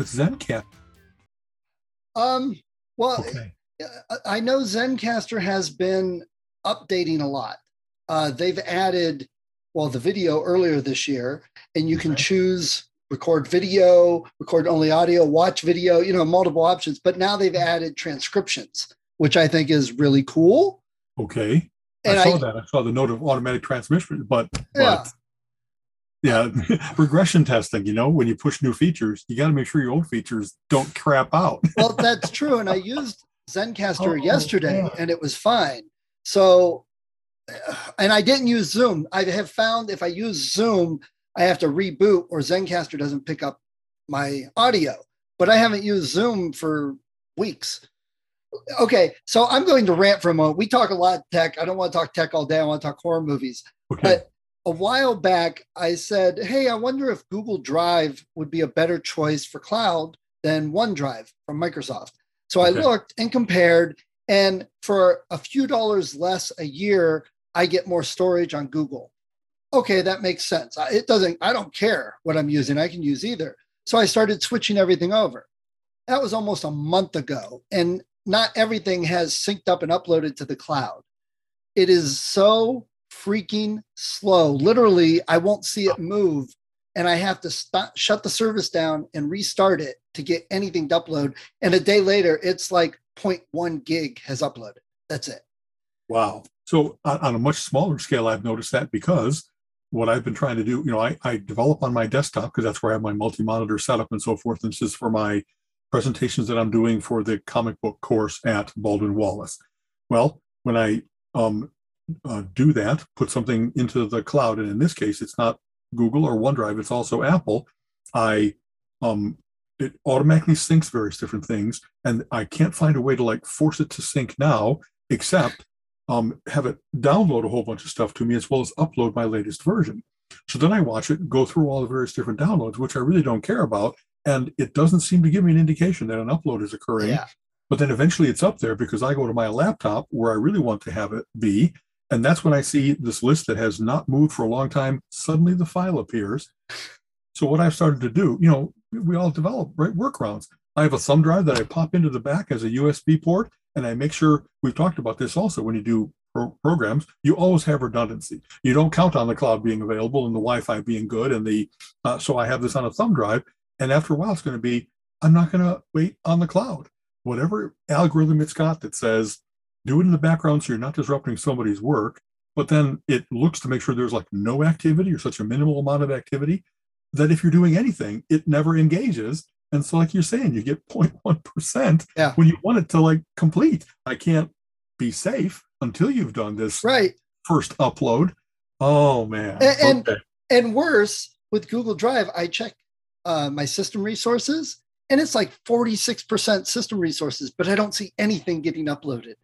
With Zencast. Um, well, Okay. I- I know Zencastr has been updating a lot. Uh, they've added, well, the video earlier this year, and you can Okay. choose record video, record only audio, watch video, you know, multiple options. But now they've added transcriptions, which I think is really cool. Okay. And I saw I- that. I saw the note of automatic transmission, but Yeah. but yeah, regression testing. You know, when you push new features, you got to make sure your old features don't crap out. Well, that's true. And I used Zencastr Oh, yesterday yeah. and it was fine. So, uh, and I didn't use Zoom. I have found if I use Zoom, I have to reboot or Zencastr doesn't pick up my audio. But I haven't used Zoom for weeks. Okay, so I'm going to rant for a moment. We talk a lot tech. I don't want to talk tech all day. I want to talk horror movies. Okay. But a while back, I said, Hey, I wonder if Google Drive would be a better choice for cloud than OneDrive from Microsoft. So I looked and compared, and for a few dollars less a year, I get more storage on Google. Okay, that makes sense. It doesn't, I don't care what I'm using, I can use either. So I started switching everything over. That was almost a month ago, and not everything has synced up and uploaded to the cloud. It is so freaking slow. Literally, I won't see it move, and I have to stop, shut the service down and restart it to get anything to upload. And a day later, it's like 0.1 gig has uploaded. That's it. Wow. So on, on a much smaller scale, I've noticed that because what I've been trying to do, you know, I, I develop on my desktop because that's where I have my multi-monitor setup and so forth. And this is for my presentations that I'm doing for the comic book course at Baldwin Wallace. Well, when I um, uh, do that, put something into the cloud, and in this case, it's not Google or OneDrive, it's also Apple. I um, it automatically syncs various different things, and I can't find a way to like force it to sync now, except um, have it download a whole bunch of stuff to me as well as upload my latest version. So then I watch it, go through all the various different downloads, which I really don't care about, and it doesn't seem to give me an indication that an upload is occurring. Yeah. But then eventually it's up there because I go to my laptop where I really want to have it be. And that's when I see this list that has not moved for a long time. Suddenly the file appears. So what I've started to do, you know, we all develop right workarounds. I have a thumb drive that I pop into the back as a USB port, and I make sure we've talked about this also when you do pro- programs, you always have redundancy. You don't count on the cloud being available and the Wi-Fi being good, and the uh, so I have this on a thumb drive, and after a while it's going to be I'm not going to wait on the cloud. Whatever algorithm it's got that says do it in the background so you're not disrupting somebody's work, but then it looks to make sure there's like no activity or such a minimal amount of activity that if you're doing anything, it never engages. And so, like you're saying, you get 0.1% Yeah. when you want it to like complete. I can't be safe until you've done this Right. first upload. Oh man. And- Okay. And worse, with Google Drive, I check uh, my system resources and it's like 46% system resources, but I don't see anything getting uploaded.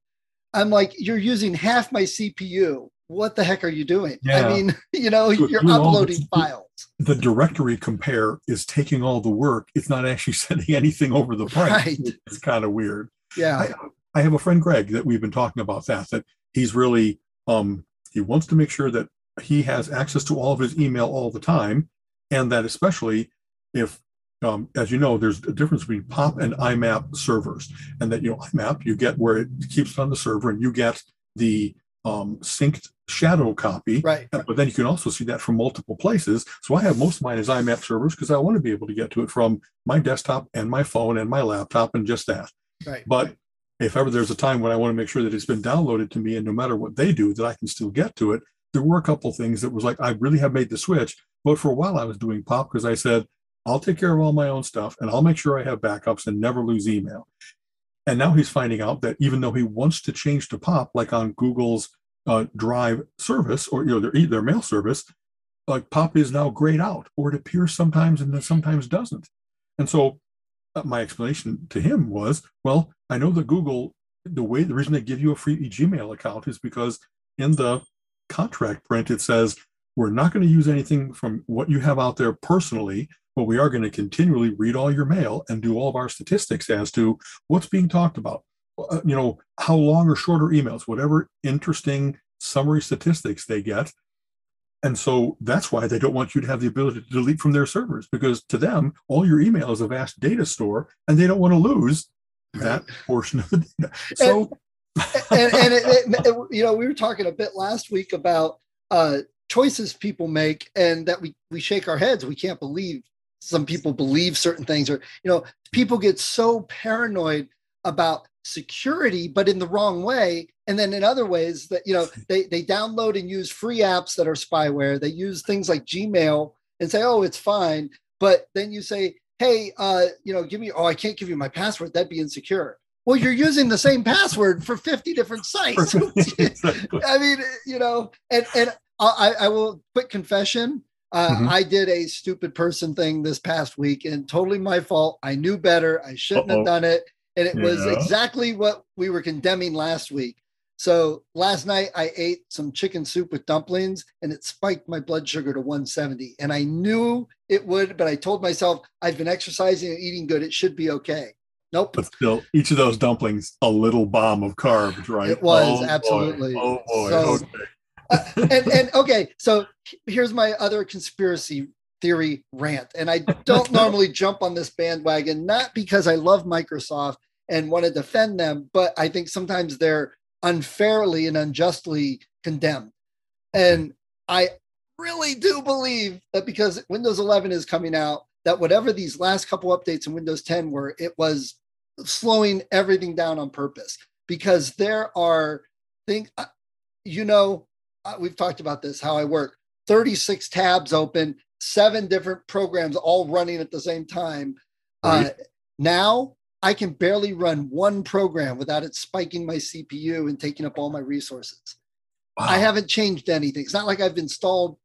I'm like, you're using half my CPU. What the heck are you doing? Yeah. I mean, you know, So you're uploading this- files. the directory compare is taking all the work. It's not actually sending anything over the pipe. Right. It's kind of weird. Yeah. I, I have a friend Greg that we've been talking about that that he's really um he wants to make sure that he has access to all of his email all the time and that especially if um, as you know there's a difference between pop and imap servers and that you know imap you get where it keeps it on the server and you get the um, synced shadow copy Right. But then you can also see that from multiple places. So I have most of mine as IMAP servers because I want to be able to get to it from my desktop and my phone and my laptop and just that. Right. But if ever there's a time when I want to make sure that it's been downloaded to me and no matter what they do, that I can still get to it, there were a couple things that was like, I really have made the switch. But for a while I was doing pop because I said, I'll take care of all my own stuff and I'll make sure I have backups and never lose email. And now he's finding out that even though he wants to change to POP, like on Google's uh, Drive service or you know their their mail service, like POP is now grayed out, or it appears sometimes and then sometimes doesn't. And so uh, my explanation to him was, well, I know that Google, the way the reason they give you a free Gmail account is because in the contract print it says we're not going to use anything from what you have out there personally, but we are going to continually read all your mail and do all of our statistics as to what's being talked about. Uh, you know, how long or shorter emails, whatever interesting summary statistics they get. And so that's why they don't want you to have the ability to delete from their servers because to them, all your email is a vast data store and they don't want to lose that portion of the data. So, and, and it, it, it, you know, we were talking a bit last week about uh, choices people make and that we we shake our heads we can't believe some people believe certain things or you know people get so paranoid about security but in the wrong way. And then in other ways that you know they they download and use free apps that are spyware. They use things like gmail and say oh it's fine. But then you say hey uh you know give me oh i can't give you my password. That'd be insecure. Well you're using the same password for 50 different sites. I mean you know and and I, I will quick confession. Uh, mm-hmm. I did a stupid person thing this past week and totally my fault. I knew better. I shouldn't Uh-oh. have done it. And it yeah. was exactly what we were condemning last week. So last night I ate some chicken soup with dumplings and it spiked my blood sugar to 170. And I knew it would, but I told myself I've been exercising and eating good. It should be okay. Nope. But still, each of those dumplings, a little bomb of carbs, right? It was oh, absolutely. Boy. Oh boy. So, okay uh, and, and okay, so here's my other conspiracy theory rant. And I don't normally jump on this bandwagon, not because I love Microsoft and want to defend them, but I think sometimes they're unfairly and unjustly condemned. And I really do believe that because Windows 11 is coming out, that whatever these last couple updates in Windows 10 were, it was slowing everything down on purpose because there are things, uh, you know, we've talked about this how I work 36 tabs open, seven different programs all running at the same time. Right. Uh, now I can barely run one program without it spiking my CPU and taking up all my resources. Wow. I haven't changed anything. It's not like I've installed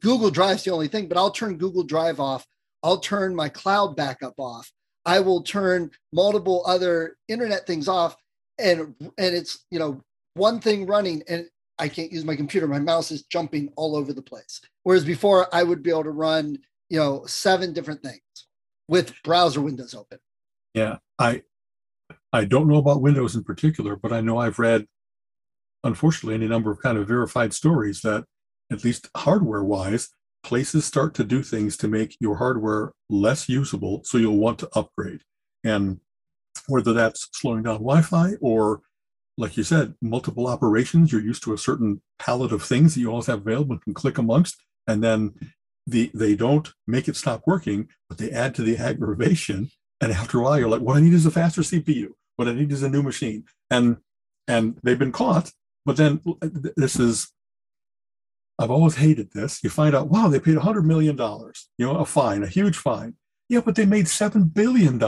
Google Drive's the only thing, but I'll turn Google Drive off. I'll turn my cloud backup off. I will turn multiple other internet things off and and it's you know one thing running and I can't use my computer. My mouse is jumping all over the place. Whereas before, I would be able to run, you know, seven different things with browser windows open. Yeah, I I don't know about Windows in particular, but I know I've read, unfortunately, any number of kind of verified stories that, at least hardware wise, places start to do things to make your hardware less usable, so you'll want to upgrade. And whether that's slowing down Wi-Fi or like you said, multiple operations. You're used to a certain palette of things that you always have available and can click amongst, and then the they don't make it stop working, but they add to the aggravation. And after a while, you're like, what I need is a faster CPU. What I need is a new machine. And and they've been caught. But then this is I've always hated this. You find out, wow, they paid $100 million, you know, a fine, a huge fine. Yeah, but they made $7 billion.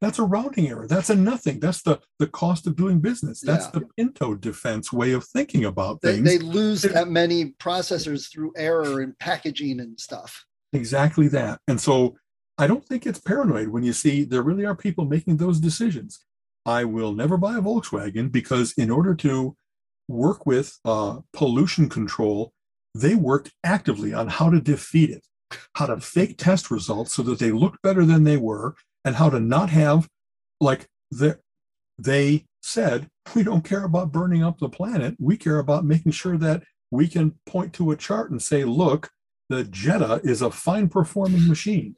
That's a rounding error. That's a nothing. That's the, the cost of doing business. That's yeah. the Pinto defense way of thinking about things. They, they lose that many processors through error and packaging and stuff. Exactly that. And so I don't think it's paranoid when you see there really are people making those decisions. I will never buy a Volkswagen because in order to work with uh, pollution control, they worked actively on how to defeat it how to fake test results so that they looked better than they were, and how to not have, like, the, they said, we don't care about burning up the planet. We care about making sure that we can point to a chart and say, look, the Jetta is a fine performing machine.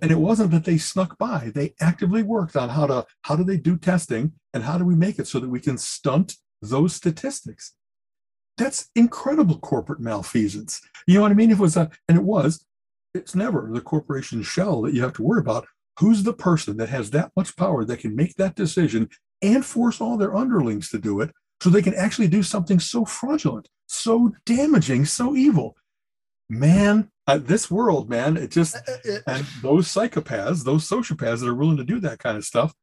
And it wasn't that they snuck by. They actively worked on how to how do they do testing and how do we make it so that we can stunt those statistics. That's incredible corporate malfeasance. You know what I mean? It was a, and it was it's never the corporation shell that you have to worry about. Who's the person that has that much power that can make that decision and force all their underlings to do it so they can actually do something so fraudulent, so damaging, so evil? Man, uh, this world, man, it just, uh, uh, and those psychopaths, those sociopaths that are willing to do that kind of stuff,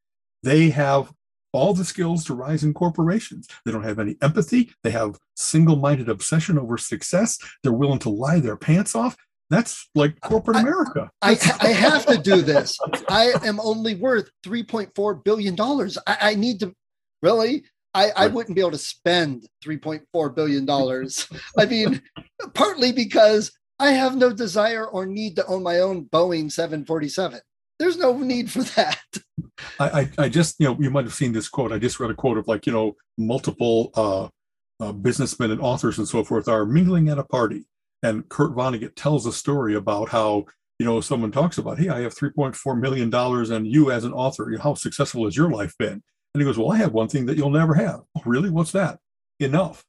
they have all the skills to rise in corporations. They don't have any empathy. They have single minded obsession over success. They're willing to lie their pants off. That's like corporate I, America. I, I have to do this. I am only worth $3.4 billion. I, I need to really, I, I wouldn't be able to spend $3.4 billion. I mean, partly because I have no desire or need to own my own Boeing 747. There's no need for that. I, I, I just, you know, you might have seen this quote. I just read a quote of like, you know, multiple uh, uh, businessmen and authors and so forth are mingling at a party. And Kurt Vonnegut tells a story about how, you know, someone talks about, hey, I have $3.4 million and you as an author, how successful has your life been? And he goes, well, I have one thing that you'll never have. Oh, really? What's that? Enough.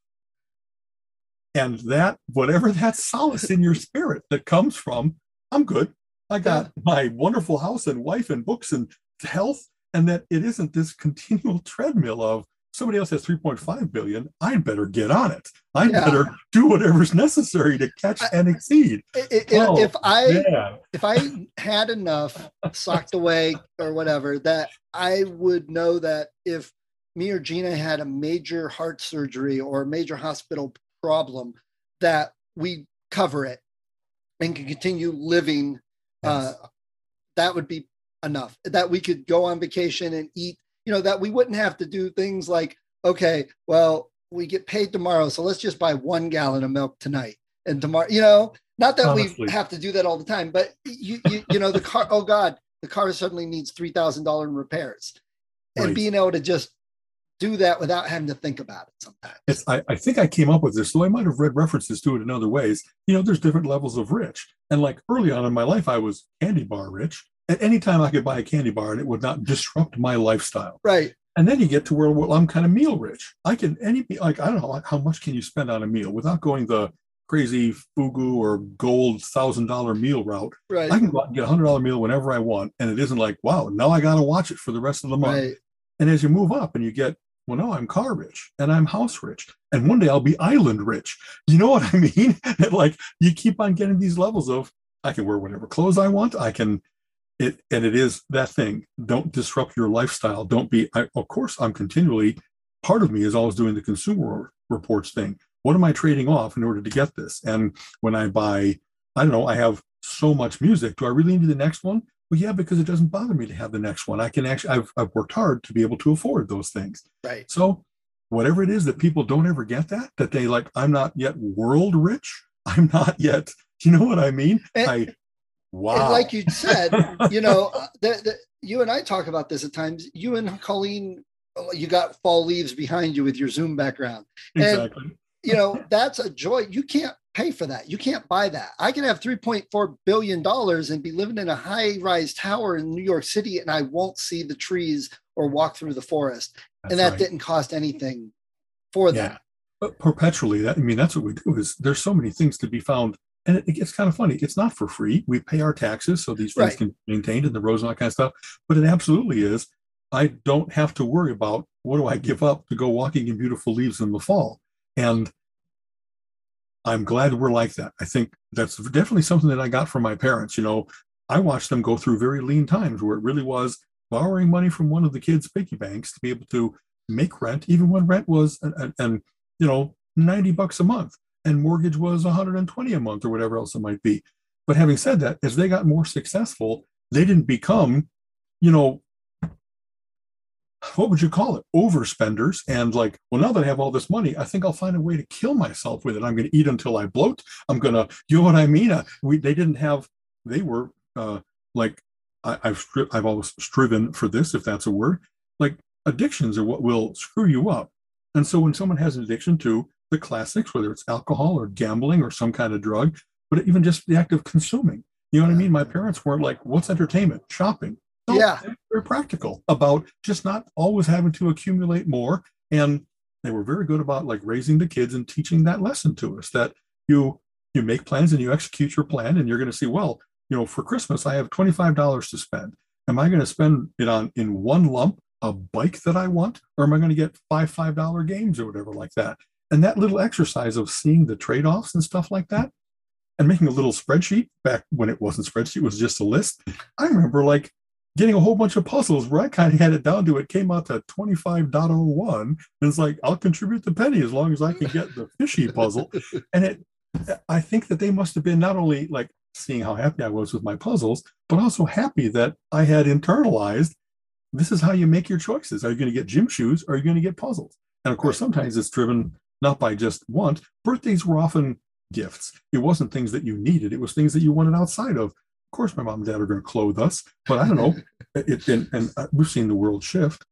And that, whatever that solace in your spirit that comes from, I'm good. I got my wonderful house and wife and books and health, and that it isn't this continual treadmill of somebody else has 3.5 billion. I'd better get on it. I'd yeah. better do whatever's necessary to catch I, and exceed. It, oh, if I if I had enough socked away or whatever, that I would know that if me or Gina had a major heart surgery or a major hospital problem, that we cover it and can continue living uh, that would be enough. That we could go on vacation and eat, you know, that we wouldn't have to do things like, okay, well, we get paid tomorrow, so let's just buy one gallon of milk tonight. And tomorrow, you know, not that Honestly. we have to do that all the time, but you, you, you know, the car, oh God, the car suddenly needs $3,000 in repairs. Right. And being able to just do that without having to think about it sometimes. It's, I, I think I came up with this, so I might have read references to it in other ways. You know, there's different levels of rich. And like early on in my life, I was candy bar rich. At any time I could buy a candy bar and it would not disrupt my lifestyle. Right. And then you get to where well, I'm kind of meal rich. I can any like I don't know how much can you spend on a meal without going the crazy fugu or gold thousand dollar meal route. Right. I can go out and get a hundred dollar meal whenever I want, and it isn't like wow now I got to watch it for the rest of the month. Right. And as you move up and you get well, no, I'm car rich and I'm house rich. And one day I'll be island rich. You know what I mean? like you keep on getting these levels of I can wear whatever clothes I want. I can it and it is that thing. Don't disrupt your lifestyle. Don't be I, of course I'm continually part of me is always doing the consumer reports thing. What am I trading off in order to get this? And when I buy, I don't know, I have so much music. Do I really need the next one? Well, yeah, because it doesn't bother me to have the next one. I can actually, I've, I've worked hard to be able to afford those things. Right. So, whatever it is that people don't ever get that, that they like, I'm not yet world rich. I'm not yet, you know what I mean? I, wow. And like you said, you know, uh, the, the, you and I talk about this at times. You and Colleen, uh, you got fall leaves behind you with your Zoom background. Exactly. And, you know, that's a joy. You can't pay for that. You can't buy that. I can have $3.4 billion and be living in a high rise tower in New York City and I won't see the trees or walk through the forest. That's and that right. didn't cost anything for yeah. them. But perpetually, that I mean, that's what we do is there's so many things to be found. And it, it gets kind of funny. It's not for free. We pay our taxes so these things right. can be maintained and the roads and all that kind of stuff. But it absolutely is. I don't have to worry about what do I give up to go walking in beautiful leaves in the fall. And I'm glad we're like that. I think that's definitely something that I got from my parents. You know, I watched them go through very lean times where it really was borrowing money from one of the kids' piggy banks to be able to make rent, even when rent was and, and you know 90 bucks a month and mortgage was 120 a month or whatever else it might be. But having said that, as they got more successful, they didn't become, you know, what would you call it? Overspenders and like well now that i have all this money i think i'll find a way to kill myself with it. I'm going to eat until i bloat. I'm going to you know what i mean? Uh, we, they didn't have they were uh, like I, have i've always striven for this if that's a word. Like addictions are what will screw you up. And so when someone has an addiction to the classics whether it's alcohol or gambling or some kind of drug but even just the act of consuming you know what i mean my mm-hmm. parents weren't like what's entertainment shopping no, yeah. They're practical about just not always having to accumulate more. And they were very good about like raising the kids and teaching that lesson to us that you you make plans and you execute your plan and you're going to see, well, you know, for Christmas, I have $25 to spend. Am I going to spend it on in one lump a bike that I want, or am I going to get five five dollar games or whatever like that? And that little exercise of seeing the trade offs and stuff like that, and making a little spreadsheet back when it wasn't spreadsheet, it was just a list. I remember like getting a whole bunch of puzzles where I kind of had it down to it came out to 25.01. And it's like, I'll contribute the penny as long as I can get the fishy puzzle. And it, I think that they must have been not only like seeing how happy I was with my puzzles, but also happy that I had internalized this is how you make your choices. Are you going to get gym shoes or are you going to get puzzles? And of course, sometimes it's driven not by just want. Birthdays were often gifts. It wasn't things that you needed, it was things that you wanted outside of Of course, my mom and dad are going to clothe us, but I don't know. it, and, and uh, we've seen the world shift.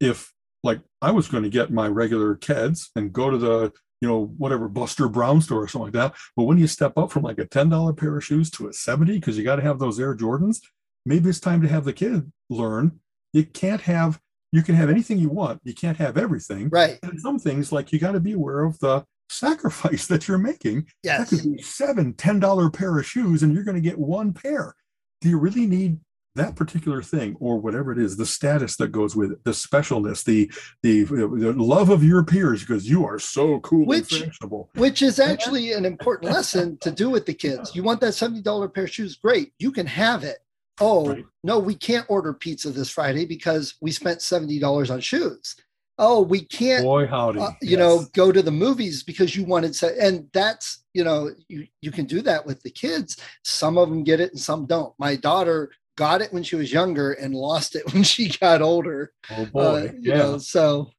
If like I was going to get my regular Keds and go to the you know whatever Buster Brown store or something like that, but when you step up from like a ten dollar pair of shoes to a seventy because you got to have those Air Jordans, maybe it's time to have the kid learn you can't have you can have anything you want you can't have everything right and some things like you got to be aware of the sacrifice that you're making. Yes. That could be seven, ten dollar pair of shoes, and you're going to get one pair. Do you really need that particular thing or whatever it is, the status that goes with it, the specialness, the the, the love of your peers because you are so cool which, and fashionable. Which is actually an important lesson to do with the kids. You want that $70 pair of shoes? Great. You can have it. Oh, right. no, we can't order pizza this Friday because we spent $70 on shoes oh, we can't, boy, howdy, uh, you yes. know, go to the movies because you wanted to. And that's, you know, you, you can do that with the kids. Some of them get it and some don't. My daughter got it when she was younger and lost it when she got older. Oh boy. Uh, you yeah. know, so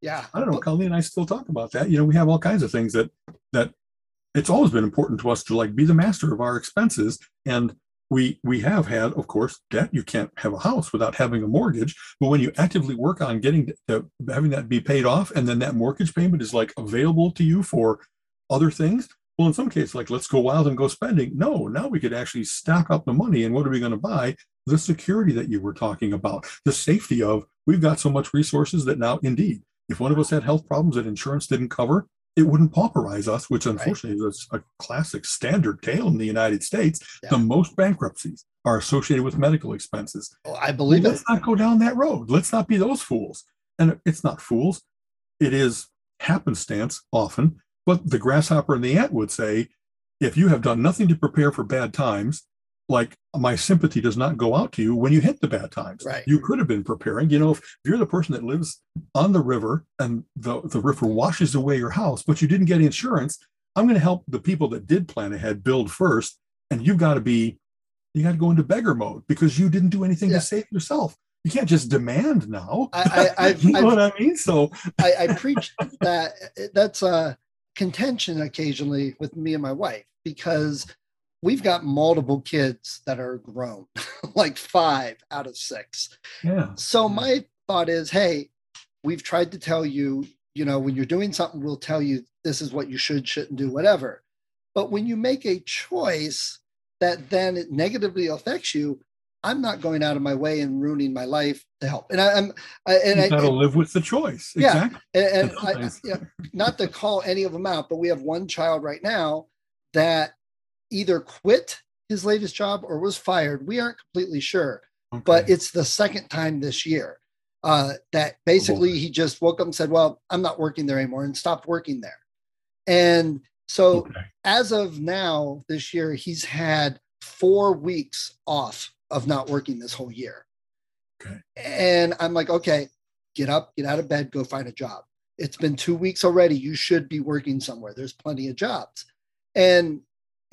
yeah. I don't know. Colleen and I still talk about that. You know, we have all kinds of things that, that it's always been important to us to like be the master of our expenses and we we have had of course debt. You can't have a house without having a mortgage. But when you actively work on getting to, having that be paid off and then that mortgage payment is like available to you for other things well in some cases like let's go wild and go spending. No now we could actually stack up the money and what are we going to buy? The security that you were talking about the safety of we've got so much resources that now indeed if one of us had health problems that insurance didn't cover it wouldn't pauperize us, which unfortunately right. is a classic standard tale in the United States. Yeah. The most bankruptcies are associated with medical expenses. Oh, I believe well, Let's not go down that road. Let's not be those fools. And it's not fools. It is happenstance often. But the grasshopper and the ant would say, if you have done nothing to prepare for bad times, like my sympathy does not go out to you when you hit the bad times. Right. You could have been preparing. You know, if, if you're the person that lives on the river and the, the river washes away your house, but you didn't get insurance, I'm going to help the people that did plan ahead build first. And you've got to be, you got to go into beggar mode because you didn't do anything yeah. to save yourself. You can't just demand now. I, I, you know I've, what I mean? So I, I preach that that's a contention occasionally with me and my wife because we've got multiple kids that are grown, like five out of six. Yeah. So my thought is, hey, we've tried to tell you, you know, when you're doing something, we'll tell you this is what you should, shouldn't do, whatever. But when you make a choice that then it negatively affects you, I'm not going out of my way and ruining my life to help. And I, am and you got to live with the choice. Yeah. Exactly. And, and I, yeah, not to call any of them out, but we have one child right now that either quit his latest job or was fired. We aren't completely sure, okay. but it's the second time this year uh, that basically oh, he just woke up and said, Well, I'm not working there anymore and stopped working there. And so okay. as of now, this year, he's had four weeks off of not working this whole year. Okay. And I'm like, okay, get up, get out of bed, go find a job. It's been two weeks already. You should be working somewhere. There's plenty of jobs. And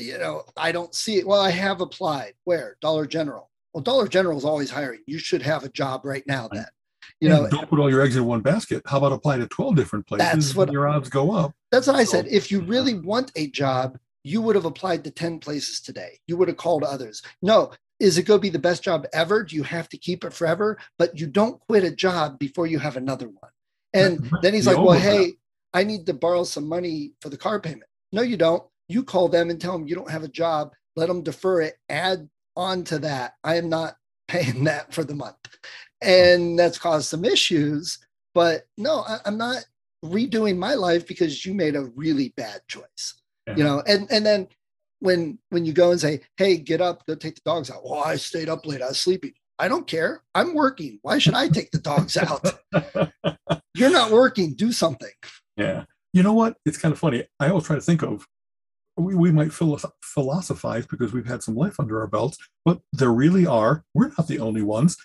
you know, I don't see it. Well, I have applied. Where? Dollar General. Well, Dollar General is always hiring. You should have a job right now then. You know, don't put all your eggs in one basket. How about apply to 12 different places? That's what your odds go up. That's what I said. If you really want a job, you would have applied to 10 places today. You would have called others. No, is it going to be the best job ever? Do you have to keep it forever? But you don't quit a job before you have another one. And then he's the like, well, hey, I need to borrow some money for the car payment. No, you don't you call them and tell them you don't have a job, let them defer it, add on to that. I am not paying that for the month. And that's caused some issues. But no, I, am not redoing my life because you made a really bad choice. Yeah. You know, and and then when when you go and say, hey, get up, go take the dogs out. Well, I stayed up late, I was sleeping. I don't care. I'm working. Why should I take the dogs out? You're not working. Do something. Yeah. You know what? It's kind of funny. I always try to think of we, we might philosophize because we've had some life under our belts, but there really are, we're not the only ones.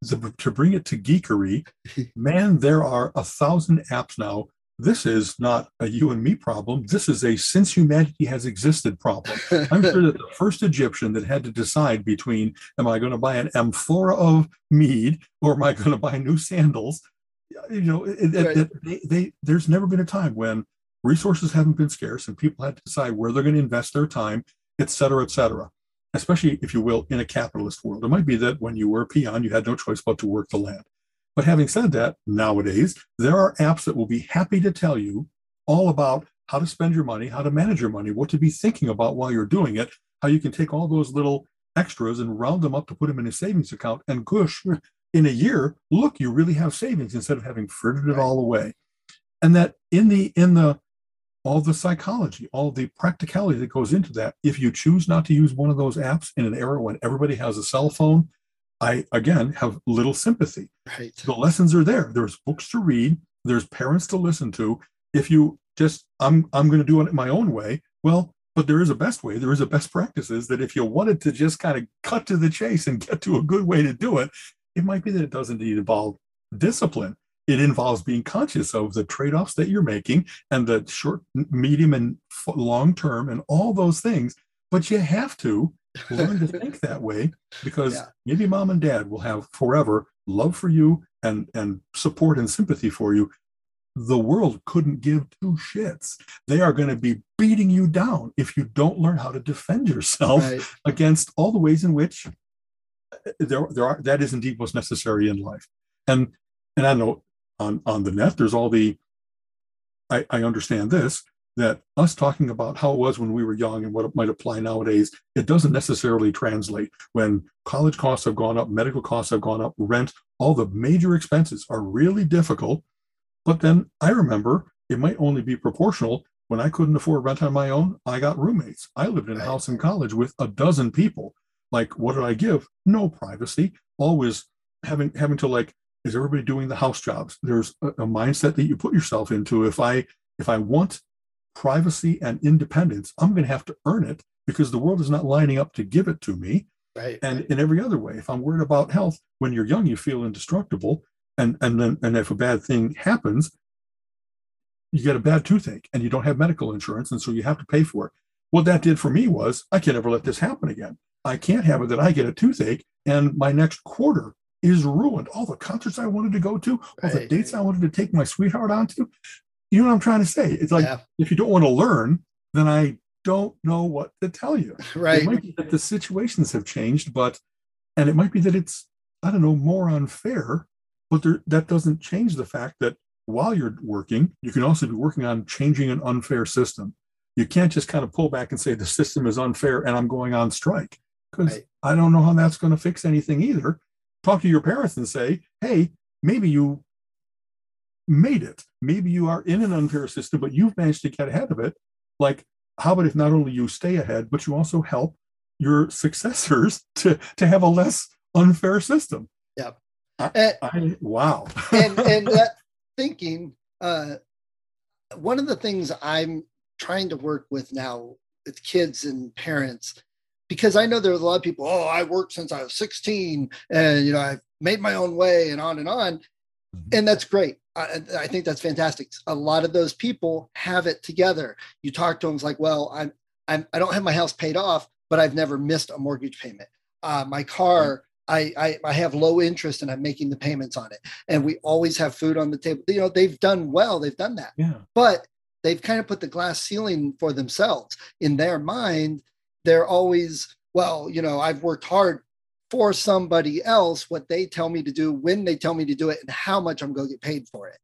The, to bring it to geekery, man, there are a thousand apps now this is not a you and me problem. This is a since humanity has existed problem. I'm sure that the first Egyptian that had to decide between am I going to buy an amphora of mead or am I going to buy new sandals? You know, it, right. it, they, they, there's never been a time when resources haven't been scarce and people had to decide where they're going to invest their time, et cetera, et cetera. Especially, if you will, in a capitalist world. It might be that when you were a peon, you had no choice but to work the land. But having said that, nowadays, there are apps that will be happy to tell you all about how to spend your money, how to manage your money, what to be thinking about while you're doing it, how you can take all those little extras and round them up to put them in a savings account. And gosh, in a year, look, you really have savings instead of having frittered it all away. And that in the in the all the psychology, all the practicality that goes into that, if you choose not to use one of those apps in an era when everybody has a cell phone I again have little sympathy. Right. The lessons are there. There's books to read. There's parents to listen to. If you just I'm I'm going to do it my own way, well, but there is a best way. There is a best practices that if you wanted to just kind of cut to the chase and get to a good way to do it, it might be that it doesn't need to involve discipline. It involves being conscious of the trade-offs that you're making and the short, medium, and long term, and all those things. But you have to learn to think that way because yeah. maybe mom and dad will have forever love for you and and support and sympathy for you the world couldn't give two shits they are going to be beating you down if you don't learn how to defend yourself right. against all the ways in which uh, there, there are that is indeed what's necessary in life and and i know on on the net there's all the i i understand this that us talking about how it was when we were young and what it might apply nowadays, it doesn't necessarily translate. When college costs have gone up, medical costs have gone up, rent, all the major expenses are really difficult. But then I remember it might only be proportional. When I couldn't afford rent on my own, I got roommates. I lived in a house in college with a dozen people. Like, what did I give? No privacy. Always having having to like, is everybody doing the house jobs? There's a, a mindset that you put yourself into. If I if I want privacy and independence, I'm going to have to earn it because the world is not lining up to give it to me. Right. And in every other way, if I'm worried about health, when you're young, you feel indestructible. And, and then, and if a bad thing happens, you get a bad toothache and you don't have medical insurance. And so you have to pay for it. What that did for me was I can't ever let this happen again. I can't have it that I get a toothache and my next quarter is ruined. All the concerts I wanted to go to, all the dates I wanted to take my sweetheart onto, you know what I'm trying to say? It's like yeah. if you don't want to learn, then I don't know what to tell you. Right. It might be that the situations have changed, but and it might be that it's I don't know more unfair, but there, that doesn't change the fact that while you're working, you can also be working on changing an unfair system. You can't just kind of pull back and say the system is unfair and I'm going on strike because right. I don't know how that's going to fix anything either. Talk to your parents and say, hey, maybe you made it. Maybe you are in an unfair system, but you've managed to get ahead of it. Like, how about if not only you stay ahead, but you also help your successors to, to have a less unfair system? Yeah. I, and, I, wow. and, and that thinking, uh, one of the things I'm trying to work with now with kids and parents, because I know there's a lot of people, oh, I worked since I was 16 and, you know, I've made my own way and on and on. Mm-hmm. And that's great. I, I, think that's fantastic. A lot of those people have it together. You talk to them, it's like, well, I'm, I'm I don't have my house paid off, but I've never missed a mortgage payment. Uh, my car, I, I I have low interest and I'm making the payments on it, and we always have food on the table. You know, they've done well. They've done that. Yeah. But they've kind of put the glass ceiling for themselves in their mind. They're always well. You know, I've worked hard for somebody else what they tell me to do, when they tell me to do it, and how much I'm going to get paid for it.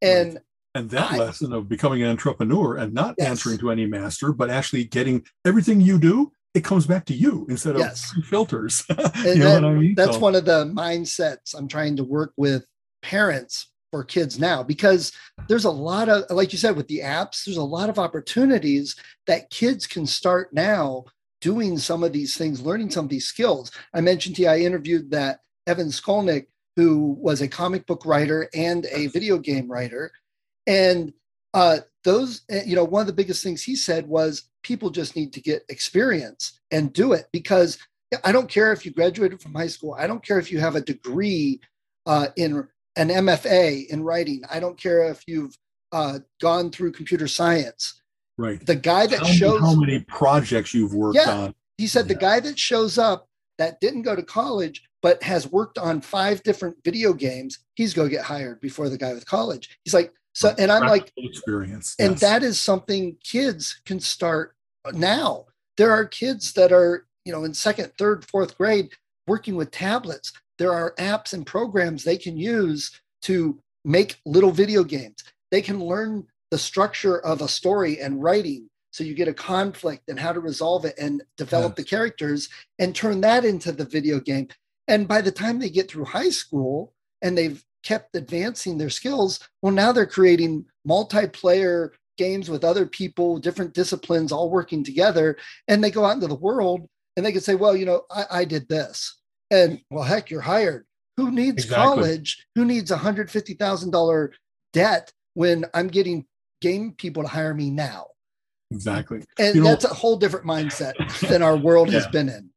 And right. and that I, lesson of becoming an entrepreneur and not yes. answering to any master, but actually getting everything you do, it comes back to you instead of yes. filters. you know what I mean? That's so. one of the mindsets I'm trying to work with parents for kids now because there's a lot of like you said with the apps there's a lot of opportunities that kids can start now doing some of these things, learning some of these skills. I mentioned to you, I interviewed that Evan Skolnick, who was a comic book writer and a video game writer. And uh, those, eh, you know, one of the biggest things he said was people just need to get experience and do it because I don't care if you graduated from high school. I don't care if you have a degree uh, in an MFA in writing. I don't care if you've uh, gone through computer science. Right. The guy that Tell shows how many projects you've worked Yeah. on. he said the guy that shows up that didn't go to college but has worked on five different video games, he's going to get hired before the guy with college. He's like, so, and I'm like, experience. and yes. that is something kids can start now. There are kids that are, you know, in second, third, fourth grade working with tablets. There are apps and programs they can use to make little video games. They can learn the structure of a story and writing. So you get a conflict and how to resolve it and develop Yes. the characters and turn that into the video game. And by the time they get through high school and they've kept advancing their skills, well, now they're creating multiplayer games with other people, different disciplines, all working together. And they go out into the world and they can say, well, you know, I, I did this. And well, heck, you're hired. Who needs Exactly. college? Who needs a $150,000 debt when I'm getting game people to hire me now? exactly. And You know- that's a whole different mindset than our world has been in.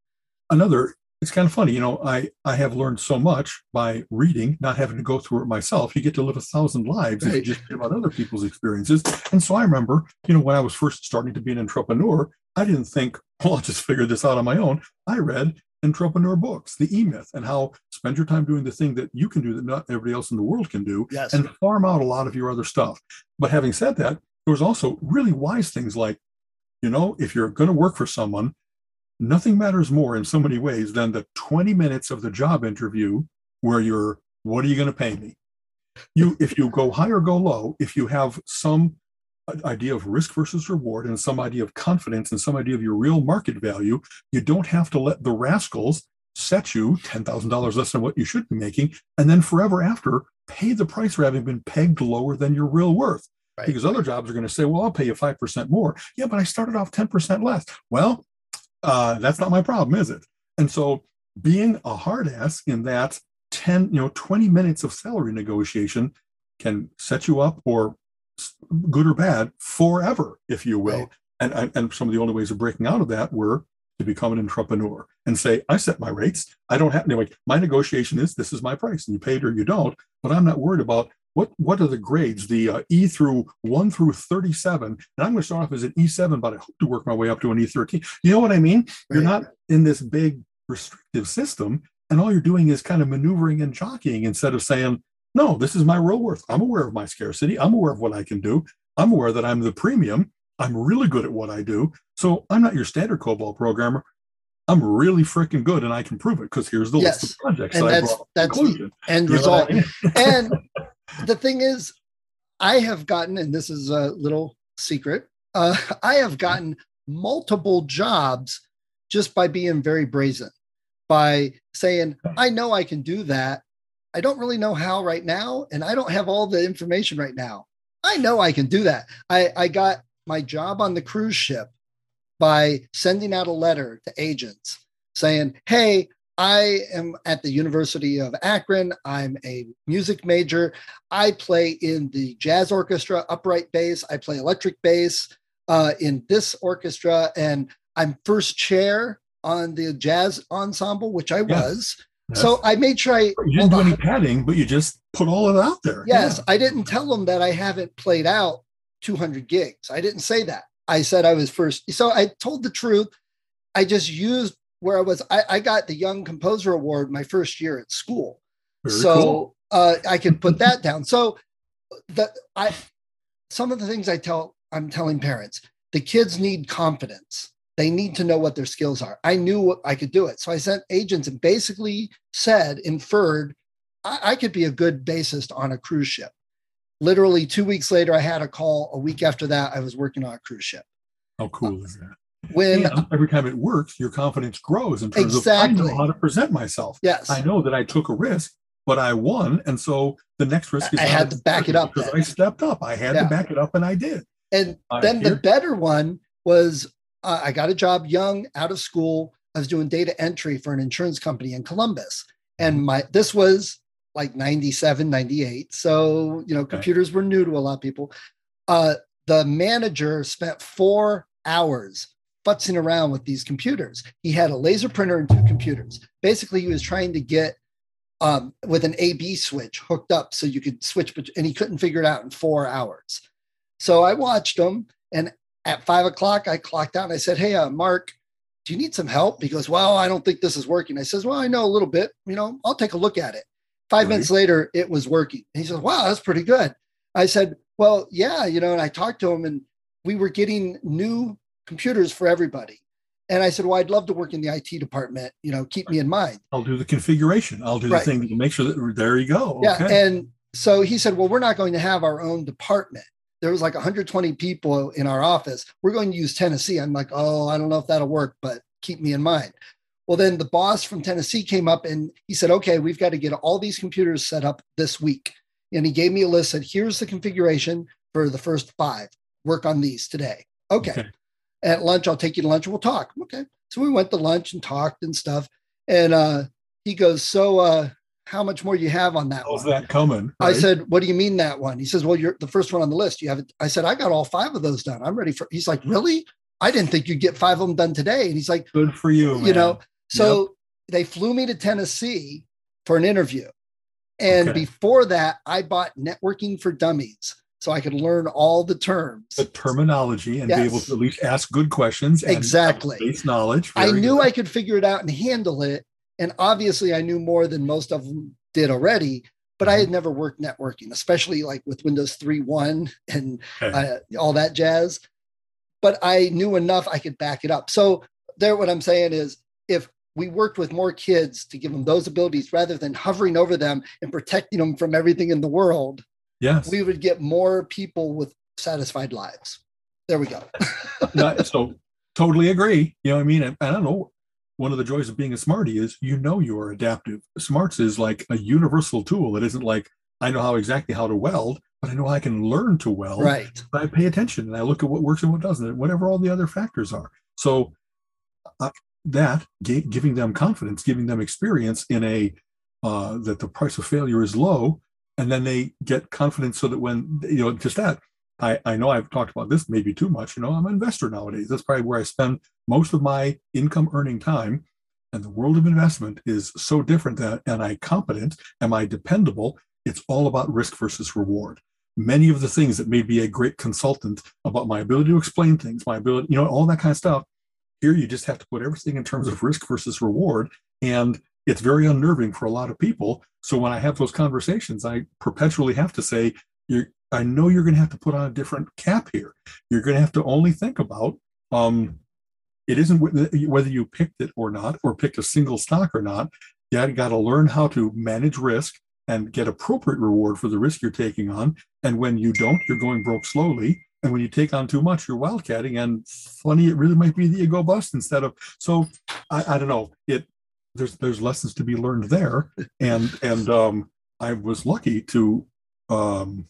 Another, it's kind of funny, you know, I I have learned so much by reading, not having to go through it myself. You get to live a thousand lives if you Right. just about other people's experiences. And so I remember, you know, when I was first starting to be an entrepreneur, I didn't think, well, I'll just figure this out on my own. I read entrepreneur books, the E Myth, and how spend your time doing the thing that you can do that not everybody else in the world can do, Yes. and farm out a lot of your other stuff. But having said that, there was also really wise things like, you know, if you're going to work for someone, nothing matters more in so many ways than the 20 minutes of the job interview where you're, what are you going to pay me? You, if you go high or go low, if you have some idea of risk versus reward and some idea of confidence and some idea of your real market value, you don't have to let the rascals set you $10,000 less than what you should be making. And then forever after, pay the price for having been pegged lower than your real worth. Right. Because other jobs are going to say, well, I'll pay you 5% more. Yeah, but I started off 10% less. Well, uh, that's not my problem, is it? And so being a hard ass in that 10, you know, 20 minutes of salary negotiation can set you up or good or bad forever, if you will. Right. And, and, some of the only ways of breaking out of that were to become an entrepreneur and say, I set my rates. I don't have, like, my negotiation is this is my price and you pay it or you don't, but I'm not worried about what what are the grades the uh, e through 1 through 37 and i'm going to start off as an e7 but i hope to work my way up to an e13 you know what i mean you're not in this big restrictive system and all you're doing is kind of maneuvering and jockeying instead of saying no this is my real worth i'm aware of my scarcity i'm aware of what i can do i'm aware that i'm the premium i'm really good at what i do so i'm not your standard cobol programmer i'm really freaking good and i can prove it because here's the list Yes. of projects And that that's- that's the End You result. I mean? and the thing is, I have gotten, and this is a little secret, uh, I have gotten multiple jobs just by being very brazen, by saying, I know I can do that. I don't really know how right now, and I don't have all the information right now. I know I can do that. I, I got my job on the cruise ship by sending out a letter to agents saying, Hey, I am at the University of Akron. I'm a music major. I play in the jazz orchestra, upright bass. I play electric bass uh, in this orchestra, and I'm first chair on the jazz ensemble, which I Yes. was. So I made sure I you didn't do on. any padding, but you just put all of it out there. Yes, I didn't tell them that I haven't played out 200 gigs. I didn't say that. I said I was first. So I told the truth. I just used where I was. I, I got the Young Composer Award my first year at school. Very so cool. uh, I can put that down. So the I some of the things I tell I'm telling parents, the kids need confidence. They need to know what their skills are. I knew what I could do it. So I sent agents and basically said, inferred, I, I could be a good bassist on a cruise ship. Literally two weeks later, I had a call. A week after that, I was working on a cruise ship. How cool is that? When And every time it works, your confidence grows in terms of Exactly. I know how to present myself. yes, I know that I took a risk, but I won, and so the next risk is I had to back it up because then. I stepped up. I had Yeah. to back it up, and I did. And I then the better one was uh, I got a job young, out of school. I was doing data entry for an insurance company in Columbus. And Mm-hmm. my this was like 97, 98. So, you know, computers were new to a lot of people. Uh, the manager spent four hours futzing around with these computers. He had a laser printer and two computers. Basically, he was trying to get um, with an AB switch hooked up so you could switch, and he couldn't figure it out in four hours. So I watched him, and at five o'clock, I clocked out and I said, Hey, uh, Mark, do you need some help? He goes, Well, I don't think this is working. I says, Well, I know a little bit. You know, I'll take a look at it. Five right. minutes later, it was working. And he says, Wow, that's pretty good. I said, Well, yeah, you know, and I talked to him and we were getting new computers for everybody. And I said, Well, I'd love to work in the IT department. You know, keep me in mind. I'll do the configuration. I'll do right. the thing to make sure that there you go. Yeah. Okay. And so he said, Well, we're not going to have our own department. There was like 120 people in our office. We're going to use Tennessee. I'm like, Oh, I don't know if that'll work, but keep me in mind. Well, then the boss from Tennessee came up and he said, Okay, we've got to get all these computers set up this week. And he gave me a list, said, Here's the configuration for the first five. Work on these today. Okay. okay. At lunch, I'll take you to lunch and we'll talk. Okay. So we went to lunch and talked and stuff. And uh, he goes, So, uh, how much more do you have on that How's one? that coming? Right? I said, What do you mean that one? He says, Well, you're the first one on the list. You have it. I said, I got all five of those done. I'm ready for he's like, Really? I didn't think you'd get five of them done today. And he's like, Good for you. Man. You know, so yep. they flew me to Tennessee for an interview. And okay. before that, I bought networking for dummies so I could learn all the terms, the terminology, and yes. be able to at least ask good questions. exactly, base knowledge. I knew good. I could figure it out and handle it, and obviously, I knew more than most of them did already. But mm-hmm. I had never worked networking, especially like with Windows 3.1 and okay. uh, all that jazz. But I knew enough I could back it up. So there, what I'm saying is, if we worked with more kids to give them those abilities rather than hovering over them and protecting them from everything in the world, yes we would get more people with satisfied lives there we go so totally agree you know what i mean i don't know one of the joys of being a smarty is you know you are adaptive. Smarts is like a universal tool it isn't like i know how exactly how to weld but i know i can learn to weld. Right. I pay attention and i look at what works and what doesn't whatever all the other factors are. So uh, that giving them confidence giving them experience in a uh, that the price of failure is low and then they get confidence so that when you know just that I, I know I've talked about this maybe too much. You know, I'm an investor nowadays. That's probably where I spend most of my income earning time. And the world of investment is so different than am I competent? Am I dependable? It's all about risk versus reward. Many of the things that made me a great consultant about my ability to explain things, my ability, you know, all that kind of stuff. Here you just have to put everything in terms of risk versus reward. And it's very unnerving for a lot of people. So when I have those conversations, I perpetually have to say, you're, I know you're going to have to put on a different cap here. You're going to have to only think about um, it isn't whether you picked it or not, or picked a single stock or not. You got to learn how to manage risk and get appropriate reward for the risk you're taking on. And when you don't, you're going broke slowly. And when you take on too much, you're wildcatting. And funny, it really might be that you go bust instead of. So I, I don't know. It there's there's lessons to be learned there, and and um, I was lucky to um,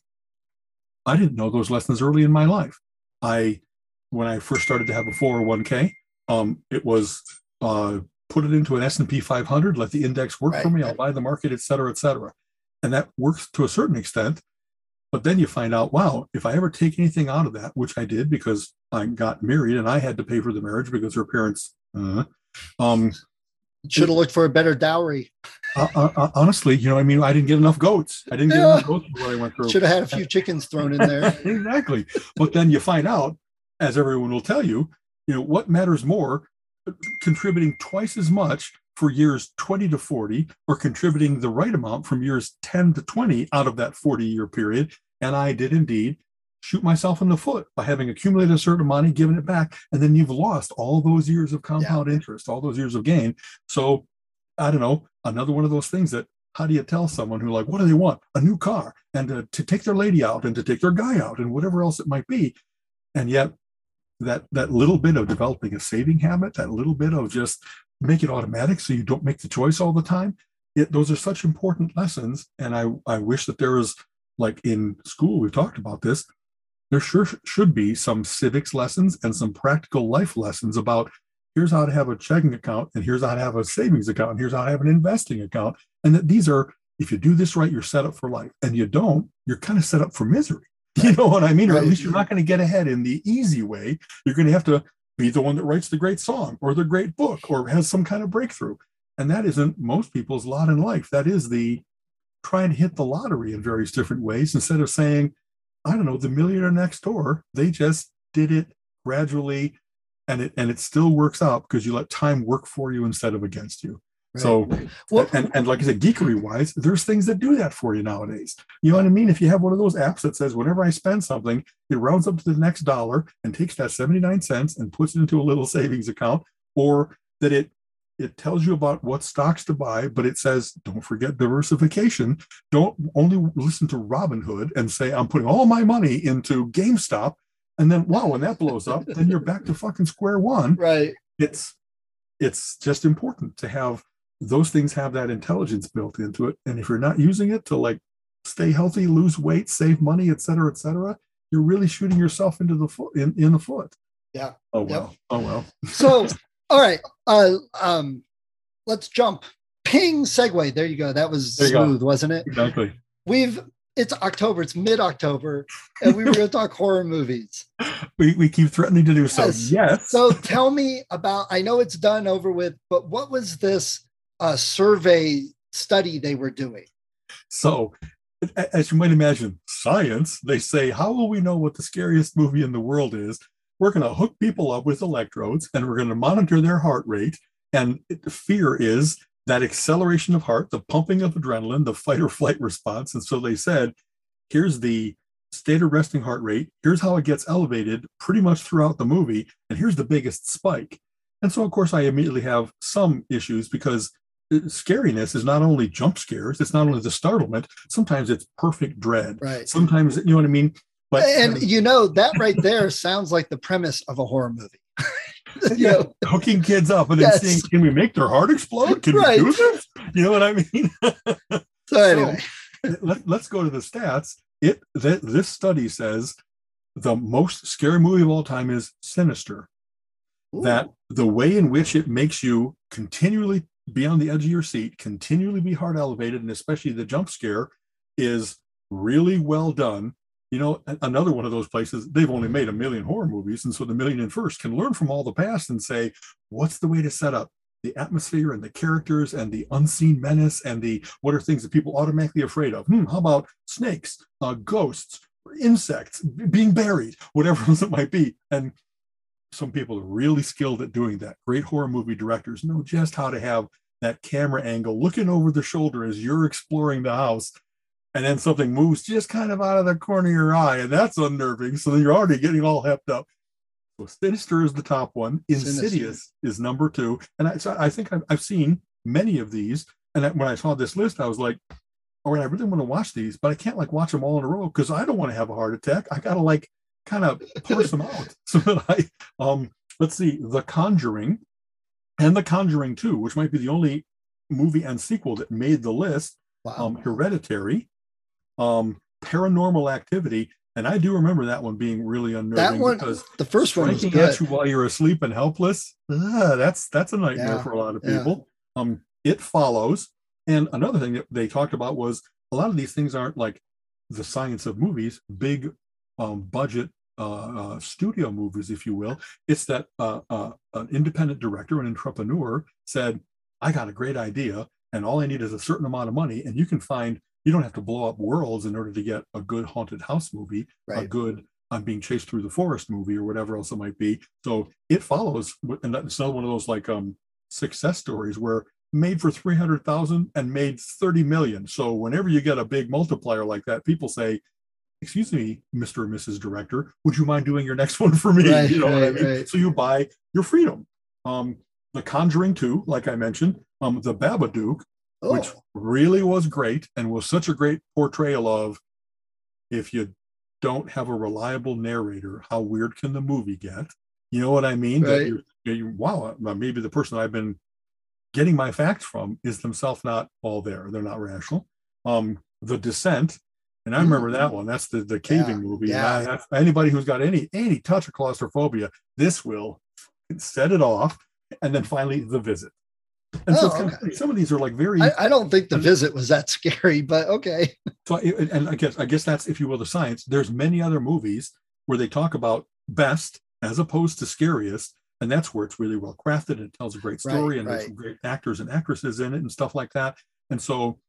I didn't know those lessons early in my life. I when I first started to have a 401k, um, it was uh, put it into an S&P 500, let the index work right. for me, I'll buy the market, et cetera, et cetera. And that works to a certain extent. But then you find out, wow, if I ever take anything out of that, which I did because I got married and I had to pay for the marriage because her parents, uh, um, should have looked for a better dowry. Uh, uh, uh, honestly, you know, I mean, I didn't get enough goats. I didn't get enough goats for what I went through. Should have had a few chickens thrown in there. exactly. But then you find out, as everyone will tell you, you know, what matters more, contributing twice as much for years 20 to 40 or contributing the right amount from years 10 to 20 out of that 40 year period. And I did indeed shoot myself in the foot by having accumulated a certain money, giving it back, and then you've lost all those years of compound yeah. interest, all those years of gain. So I don't know, another one of those things that how do you tell someone who like, what do they want? A new car and to, to take their lady out and to take their guy out and whatever else it might be. And yet that that little bit of developing a saving habit, that little bit of just make it automatic so you don't make the choice all the time. It, those are such important lessons. And I, I wish that there was like in school, we've talked about this, there sure should be some civics lessons and some practical life lessons about here's how to have a checking account and here's how to have a savings account and here's how to have an investing account and that these are if you do this right you're set up for life and you don't you're kind of set up for misery You know what I mean? Or at least you're not going to get ahead in the easy way. You're going to have to be the one that writes the great song or the great book or has some kind of breakthrough. And that isn't most people's lot in life. That is the trying to hit the lottery in various different ways instead of saying, I don't know, the millionaire next door, they just did it gradually and it and it still works out because you let time work for you instead of against you. So Well- and, and like I said, geekery wise, there's things that do that for you nowadays. You know what I mean? If you have one of those apps that says whenever I spend something, it rounds up to the next dollar and takes that 79 cents and puts it into a little savings account, or that it it tells you about what stocks to buy, but it says don't forget diversification. Don't only listen to Robinhood and say I'm putting all my money into GameStop. And then wow, when that blows up, then you're back to fucking square one right. it's it's just important to have those things have that intelligence built into it and if you're not using it to like stay healthy lose weight save money et cetera et cetera you're really shooting yourself into the foot in, in the foot Yeah. oh well oh well So, all right. Uh, um, let's jump. Ping segue. There you go. That was you go. smooth, wasn't it? exactly We've it's October. It's mid October, and we were going to talk horror movies. we, we keep threatening to do so Yes. yes So tell me about. I know it's done over with, but what was this uh, survey study they were doing? So, as you might imagine, science, they say, how will we know what the scariest movie in the world is? We're going to hook people up with electrodes and we're going to monitor their heart rate. And the fear is that acceleration of heart, the pumping of adrenaline, the fight or flight response. And so they said, here's the state of resting heart rate. Here's how it gets elevated pretty much throughout the movie. And here's the biggest spike. And so, of course, I immediately have some issues because uh, scariness is not only jump scares, it's not only the startlement, sometimes it's perfect dread. Right. Sometimes, you know what I mean? But and you know that right there sounds like the premise of a horror movie. You yeah, know, hooking kids up and then Yes. saying, can we make their heart explode? Can Right. we do this? You know what I mean? so anyway, Let, us go to the stats. It that this study says the most scary movie of all time is Sinister. that the way in which it makes you continually be on the edge of your seat, continually be heart elevated, and especially the jump scare is really well done. You know, another one of those places, they've only made a million horror movies. And so the million and first can learn from all the past and say, what's the way to set up the atmosphere and the characters and the unseen menace and the what are things that people automatically afraid of? Hmm, how about snakes, uh, ghosts, insects, being buried, whatever else it might be. And some people are really skilled at doing that. Great horror movie directors know just how to have that camera angle looking over the shoulder as you're exploring the house. And then something moves just kind of out of the corner of your eye, and that's unnerving. So then you're already getting all hepped up. So Sinister is the top one. Sinister. Insidious is number two. And I, so I think I've, I've seen many of these. And I- when I saw this list, I was like, all right, I really want to watch these, but I can't like watch them all in a row because I don't want to have a heart attack. I got to like kind of parse them out so that I um let's see the conjuring and the conjuring 2 which might be the only movie and sequel that made the list wow. um hereditary um paranormal activity. And i do remember that one being really unnerving that one, because the first one striking at you while you're asleep and helpless. Ah, that's that's a nightmare Yeah, for a lot of yeah. people. Um it follows. And another thing that they talked about was a lot of these things aren't like the science of movies big um budget uh, uh studio movies if you will. It's that uh, uh an independent director an entrepreneur said i got a great idea and all i need is a certain amount of money and you can find you don't have to blow up worlds in order to get a good haunted house movie a good I'm being chased through the forest movie or whatever else it might be. So it follows, and that's not one of those like um success stories where made for 300,000 and made 30 million. So whenever you get a big multiplier like that, people say, excuse me, Mr. and Mrs. Director, would you mind doing your next one for me? Right, you know what I mean? right. So you buy your freedom. Um, the Conjuring 2, like I mentioned, um, the Babadook, Oh, which really was great and was such a great portrayal of if you don't have a reliable narrator, how weird can the movie get? You know what I mean? That Right. you're, that you wow, uh, maybe the person I've been getting my facts from is themselves not all there. They're not rational. Um, the Descent, and I remember that one. That's the the caving Yeah, movie. yeah. I- anybody who's got any any touch of claustrophobia, this will set it off. And then finally, the visit. And so Oh, it's kind of some of these are like very. I, I don't think the visit was that scary, but okay. so and I guess I guess that's if you will the science. There's many other movies where they talk about best as opposed to scariest, and that's where it's really well crafted and it tells a great Right, story and there's right. some great actors and actresses in it and stuff like that. And so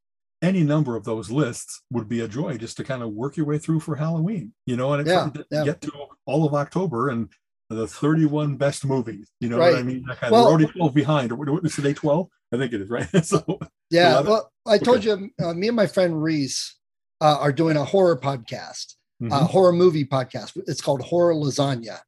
any number of those lists would be a joy just to kind of work your way through for Halloween, you know, and it's Yeah, to yeah. get to all of October and the 31 best movies, you know what I mean? That kind Well- already 12 behind, or what is today 12? I think it is, right? so Yeah. Eleven? Well, I told Okay. you, uh, me and my friend Reese uh, are doing a horror podcast, mhm. a horror movie podcast. It's called Horror Lasagna.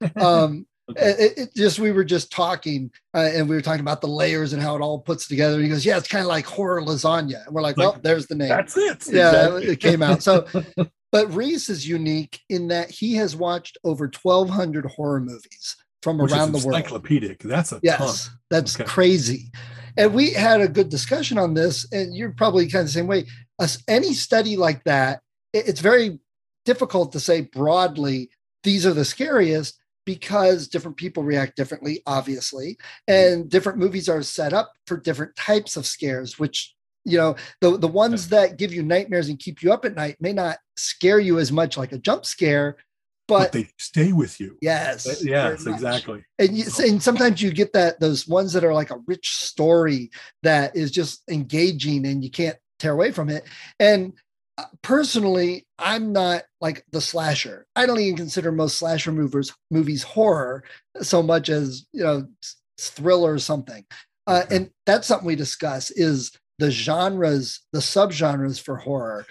Um, Okay. it, it just we were just talking uh, and we were talking about the layers and how it all puts together. And he goes, "Yeah, it's kind of like horror lasagna." And we're like, Like, "Well, there's the name." that's it. yeah, Exactly. it came out. So, but Reese is unique in that he has watched over 1,200 horror movies from Which around the world. encyclopedic. That's a ton. Yes, that's Okay. crazy. And we had a good discussion on this, and you're probably kind of the same way. As any study like that, it's very difficult to say broadly these are the scariest because different people react differently, obviously, mm-hmm. and different movies are set up for different types of scares, which you know the the ones that give you nightmares and keep you up at night may not scare you as much like a jump scare, But, but, they stay with you. yes, yes, exactly. and you, and sometimes you get that those ones that are like a rich story that is just engaging and you can't tear away from it and uh, personally i'm not like the slasher i don't even consider most slasher movers movies horror so much as you know thriller or something uh, Okay. and that's something we discuss is the genres the subgenres for horror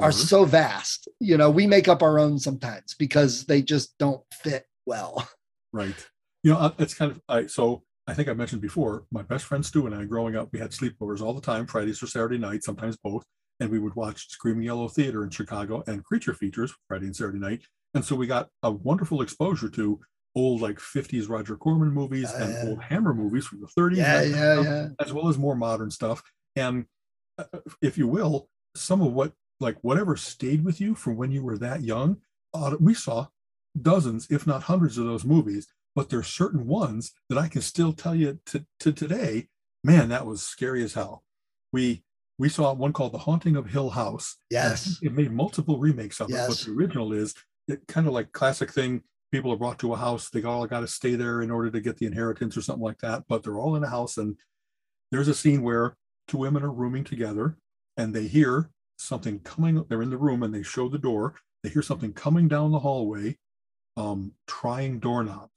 are so vast you know we make up our own sometimes because they just don't fit well Right. You know, uh, it's kind of I so I think I mentioned before, my best friend Stu and I growing up, we had sleepovers all the time, Fridays or Saturday night, sometimes both. And we would watch Screaming Yellow Theater in Chicago and Creature Features Friday and Saturday night. And so we got a wonderful exposure to old like 50s Roger Corman movies Oh, and old Hammer movies from the 30s, yeah that kind of yeah yeah as well as more modern stuff. And uh, if you will, some of what like whatever stayed with you from when you were that young, uh, we saw dozens, if not hundreds, of those movies. But there's certain ones that I can still tell you to, to today. Man, that was scary as hell. We we saw one called The Haunting of Hill House. Yes. it made multiple remakes of it. But the original is it kind of like classic thing. People are brought to a house. They all got to stay there in order to get the inheritance or something like that. But they're all in a house, and there's a scene where two women are rooming together, and they hear something coming. They're in the room, and they show the door. They hear something coming down the hallway, um, trying doorknobs.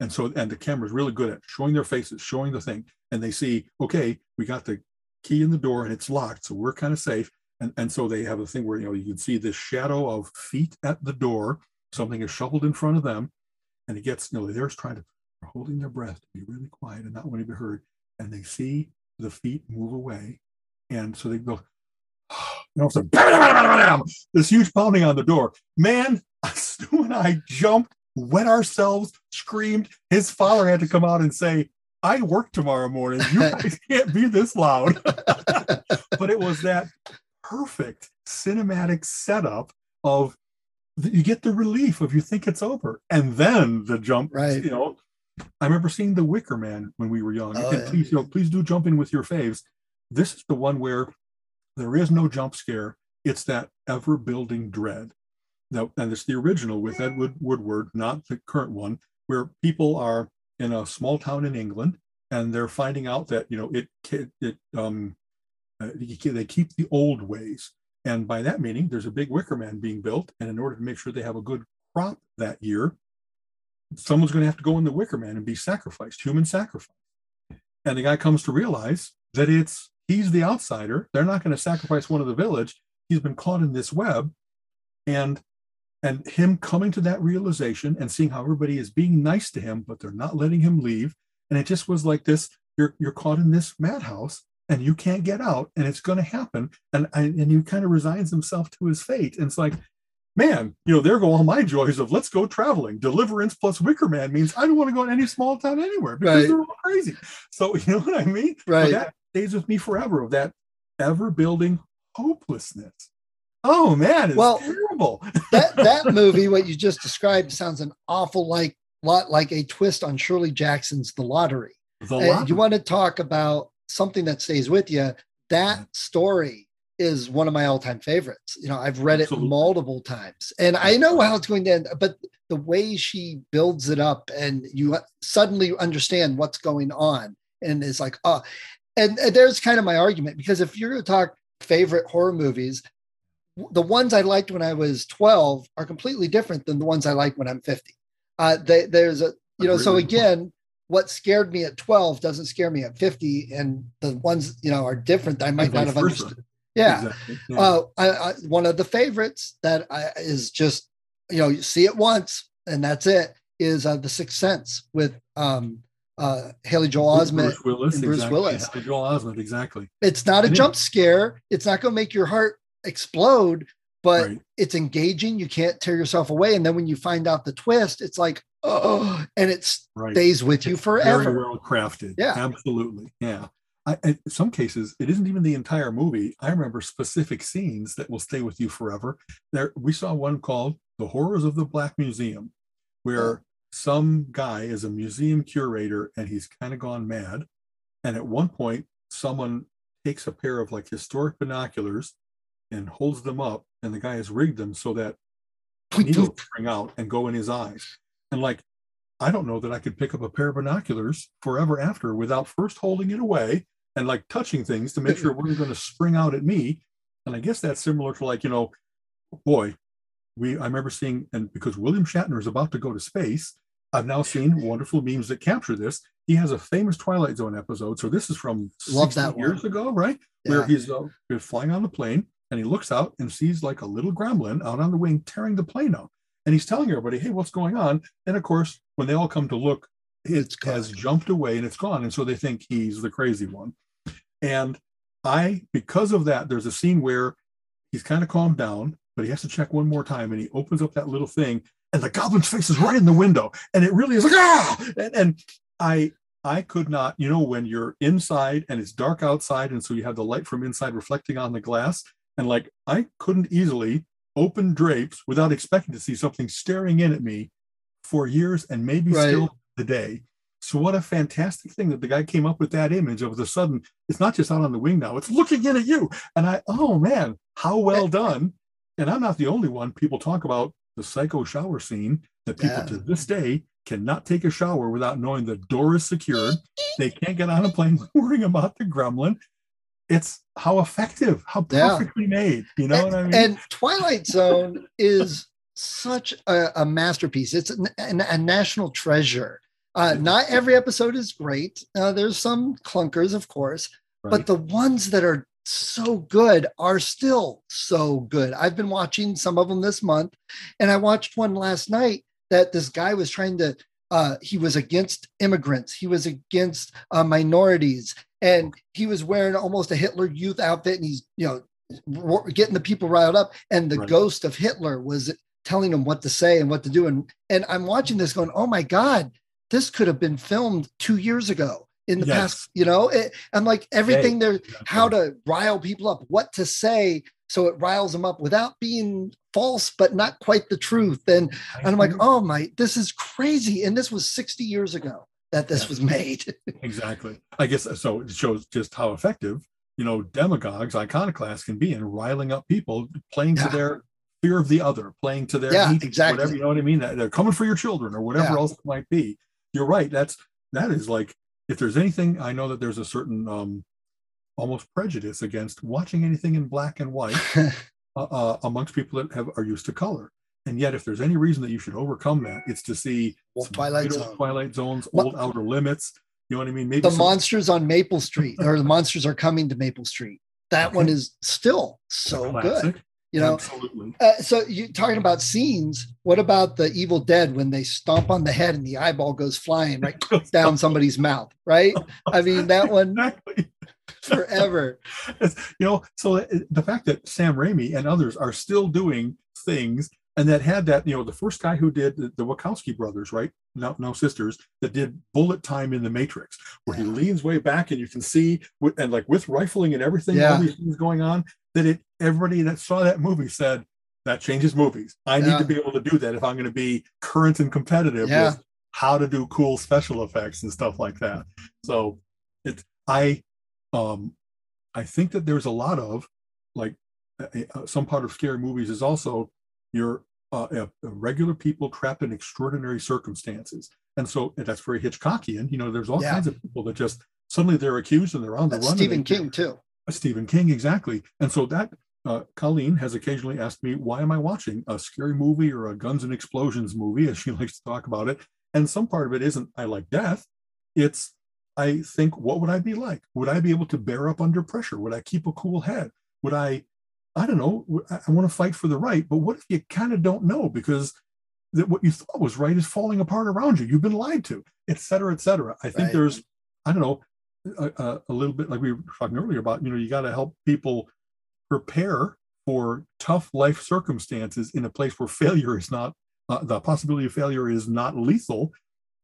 And so, and the camera's really good at showing their faces, showing the thing, and they see, okay, we got the key in the door and it's locked, so we're kind of safe. And and so they have a thing where you know you can see this shadow of feet at the door. Something is shoveled in front of them, and it gets you know they're trying to holding their breath to be really quiet and not want to be heard. And they see the feet move away, and so they go. You know, so bam, bam, bam, bam, bam, this huge pounding on the door. Man, Stu and I jumped, wet ourselves, screamed. His father had to come out and say, I work tomorrow morning. You guys can't be this loud. but it was that perfect cinematic setup of you get the relief of you think it's over. And then the jump, Right. you know. I remember seeing the Wicker Man when we were young. Oh, and yeah. please, you know, please do jump in with your faves. This is the one where there is no jump scare. It's that ever building dread. Now, and it's the original with Edward Woodward, not the current one, where people are in a small town in England and they're finding out that you know it it um uh, they keep the old ways, and by that meaning, there's a big wicker man being built, and in order to make sure they have a good crop that year, someone's going to have to go in the wicker man and be sacrificed, human sacrifice. And the guy comes to realize that it's he's the outsider. They're not going to sacrifice one of the village. He's been caught in this web, and and him coming to that realization and seeing how everybody is being nice to him, but they're not letting him leave. And it just was like this: you're you're caught in this madhouse, and you can't get out, and it's going to happen. And and he kind of resigns himself to his fate. And it's like, man, you know, there go all my joys of let's go traveling. Deliverance plus Wicker Man means I don't want to go in any small town anywhere because Right. they're all crazy. So you know what I mean? But right that stays with me forever of that ever building hopelessness. Oh man, it's Well, terrible. that that movie what you just described sounds an awful like lot like a twist on shirley jackson's the lottery The And you want to talk about something that stays with you. That mm-hmm. story is one of my all-time favorites. You know, I've read it multiple times, and I know how it's going to end. But the way she builds it up, and you suddenly understand what's going on, and it's like, oh, and, and there's kind of my argument because if you're going to talk favorite horror movies, the ones I liked when I was 12 are completely different than the ones I like when I'm 50. Uh, they, there's a, you know, so again, what scared me at 12 doesn't scare me at 50, and the ones you know are different. that I might not have understood. Yeah. Exactly. Yeah. Uh, I, I, one of the favorites that I, is just, you know, you see it once and that's it. Is uh, the Sixth Sense with um, uh, Haley Joel Bruce Osment. Willis. and Bruce exactly. Willis. Yeah, Joel Osment. Exactly. It's not a And it- jump scare. It's not going to make your heart explode, but Right. it's engaging. You can't tear yourself away. And then when you find out the twist, it's like, oh, and it Right. stays with you It's forever. Very well crafted. Yeah. Absolutely. Yeah. I, in some cases, it isn't even the entire movie. I remember specific scenes that will stay with you forever. There, we saw one called "The Horrors of the Black Museum," oh. where Oh. some guy is a museum curator and he's kind of gone mad. And at one point, someone takes a pair of like historic binoculars and holds them up, and the guy has rigged them so that needles spring out and go in his eyes. And like, I don't know that I could pick up a pair of binoculars forever after without first holding it away and like touching things to make sure it wasn't going to spring out at me. And I guess that's similar to like, you know, boy, we I remember seeing, and because William Shatner is about to go to space, I've now seen wonderful memes that capture this. He has a famous Twilight Zone episode. So this is from Love 60 that one. years ago, right? Where Yeah. he's, uh, he's flying on the plane and he looks out and sees like a little gremlin out on the wing tearing the plane up. And he's telling everybody, hey, what's going on? And of course, when they all come to look, it It's has jumped away and it's gone. And so they think he's the crazy one. And I, because of that, there's a scene where he's kind of calmed down, but he has to check one more time and he opens up that little thing and the goblin's face is right in the window. And it really is like, ah! And, and I, I could not, you know, when you're inside and it's dark outside, and so you have the light from inside reflecting on the glass, and like I couldn't easily open drapes without expecting to see something staring in at me for years and maybe Right. still today. So what a fantastic thing that the guy came up with that image of the sudden it's not just out on the wing now, it's looking in at you. And I, oh man, how well done. And I'm not the only one. People talk about the psycho shower scene that people Yeah. to this day cannot take a shower without knowing the door is secured. They can't get on a plane worrying about the gremlin. It's how effective, how Yeah. perfectly made. You know what I mean? And Twilight Zone is such a, a masterpiece. It's an, an- a national treasure. Uh, not every episode is great. Uh, there's some clunkers, of course, but the ones that are so good are still so good. I've been watching some of them this month, and I watched one last night that this guy was trying to. Uh, he was against immigrants. He was against uh, minorities, and he was wearing almost a Hitler Youth outfit, and he's you know getting the people riled up. And the Right. ghost of Hitler was telling him what to say and what to do. And and I'm watching this, going, "Oh my God, this could have been filmed two years ago." In the Yes. past, you know, it, I'm like everything there how to rile people up, what to say so it riles them up without being false, but not quite the truth. And, and I'm like, oh my, this is crazy. And this was 60 years ago that this Yeah. was made. Exactly. I guess so. It shows just how effective, you know, demagogues, iconoclasts can be in riling up people, playing Yeah. to their fear of the other, playing to their Yeah, hate, exactly. whatever. You know what I mean? That They're coming for your children or whatever Yeah. else it might be. You're right. That's that is like if there's anything, I know that there's a certain um almost prejudice against watching anything in black and white uh, uh, amongst people that have are used to color. And yet, if there's any reason that you should overcome that, it's to see Twilight Zone. Twilight Zones, old Outer Limits. You know what I mean? Maybe the some- monsters on Maple Street or the monsters are coming to Maple Street. That Okay. one is still so good. You know, absolutely. Uh, so you talking about scenes? What about the Evil Dead when they stomp on the head and the eyeball goes flying right down somebody's mouth? Right? I mean, that one Exactly. forever. You know, so the fact that Sam Raimi and others are still doing things and that had that, you know, the first guy who did the, the Wachowski brothers, right? No, no sisters that did bullet time in the Matrix, where he leans way back and you can see, with, and like with rifling and everything, Yeah. all these things going on, that it everybody that saw that movie said that changes movies. I need to be able to do that if I'm going to be current and competitive Yeah. with how to do cool special effects and stuff like that. So it's I um I think that there's a lot of like uh, some part of scary movies is also you're uh, regular people trapped in extraordinary circumstances. And so and that's very Hitchcockian. You know, there's all yeah. kinds of people that just suddenly they're accused and they're on the that's run. Stephen King too. Stephen King, exactly. And so that uh, Colleen has occasionally asked me, why am I watching a scary movie or a guns and explosions movie, as she likes to talk about it? And some part of it isn't I like death. It's I think, what would I be like? Would I be able to bear up under pressure? Would I keep a cool head? Would I I don't know, I want to fight for the right, but what if you kind of don't know because that what you thought was right is falling apart around you? You've been lied to, et cetera, et cetera. I think right. there's, I don't know, a, a, little bit like we were talking earlier about, you know, you got to help people prepare for tough life circumstances in a place where failure is not, uh, the possibility of failure is not lethal.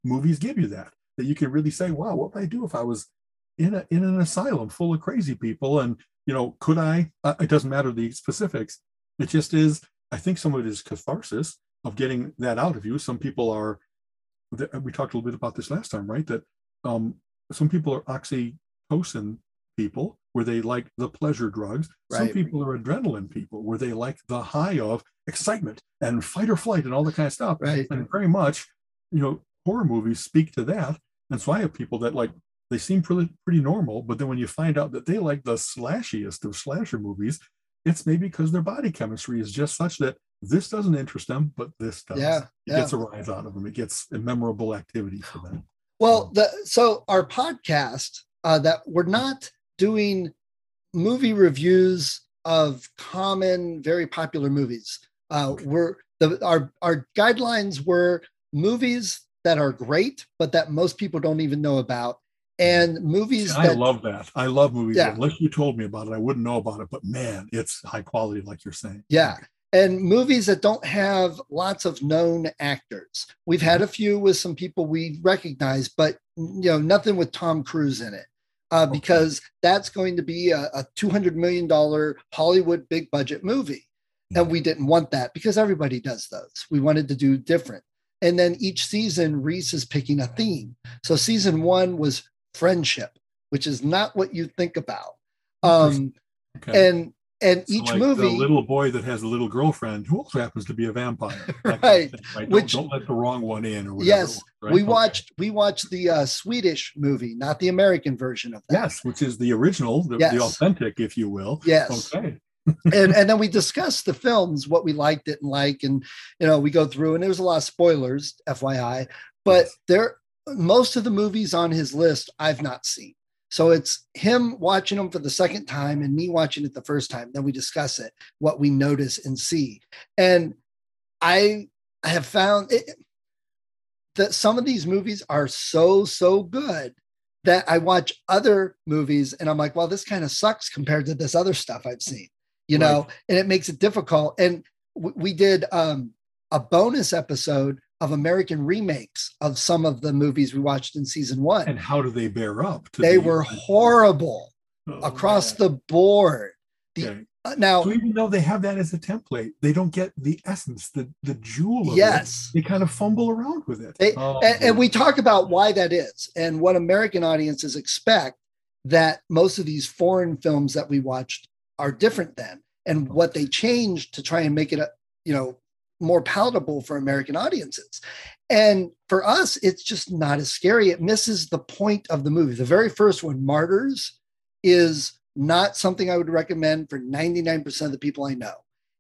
Movies give you that, that you can really say, wow, what would I do if I was in a in an asylum full of crazy people and you know, could I? Uh, it doesn't matter the specifics. It just is. I think some of it is catharsis of getting that out of you. Some people are. We talked a little bit about this last time, right? That um, some people are oxytocin people, where they like the pleasure drugs. Right. Some people are adrenaline people, where they like the high of excitement and fight or flight and all that kind of stuff. Right. And very much, you know, horror movies speak to that. And so I have people that like they seem pretty pretty normal, but then when you find out that they like the slashiest of slasher movies, it's maybe because their body chemistry is just such that this doesn't interest them, but this does. Yeah, it yeah. gets a rise out of them. It gets a memorable activity for them. Well, the so our podcast uh, that we're not doing movie reviews of common, very popular movies. Uh, okay. We're the our our guidelines were movies that are great, but that most people don't even know about, and movies I love that. I love movies. Yeah. Unless you told me about it, I wouldn't know about it. But man, it's high quality, like you're saying. Yeah. And movies that don't have lots of known actors. We've had a few with some people we recognize, but you know, nothing with Tom Cruise in it. Uh, okay. because that's going to be a, a $200 million Hollywood big budget movie. And we didn't want that because everybody does those. We wanted to do different. And then each season, Reese is picking a theme. So season one was friendship, which is not what you think about. Um, okay. And and so each like movie, the little boy that has a little girlfriend who also happens to be a vampire, right? Kind of right? Which don't, don't, let the wrong one in, or whatever. Yes, right? we okay. watched we watched the uh, Swedish movie, not the American version of that. Yes, which is the original, the, yes. the authentic, if you will. Yes. Okay. and and then we discussed the films, what we liked, didn't like, and you know we go through, and there's a lot of spoilers, FYI. But yes. there most of the movies on his list I've not seen. So it's him watching them for the second time and me watching it the first time. Then we discuss it, what we notice and see. And I have found it, that some of these movies are so, so good that I watch other movies and I'm like, well, this kind of sucks compared to this other stuff I've seen, you know, right. and it makes it difficult. And w- we did um, a bonus episode of American remakes of some of the movies we watched in season one. And how do they bear up? they the- were horrible oh, across man. the board. The, okay. uh, now, so even though they have that as a template, they don't get the essence, the the jewel. yes, it. they kind of fumble around with it. They, oh, and, and we talk about why that is, and what American audiences expect that most of these foreign films that we watched are different than, and what they changed to try and make it a you know more palatable for American audiences. And for us, it's just not as scary. It misses the point of the movie. The very first one, Martyrs, is not something I would recommend for 99% of the people I know.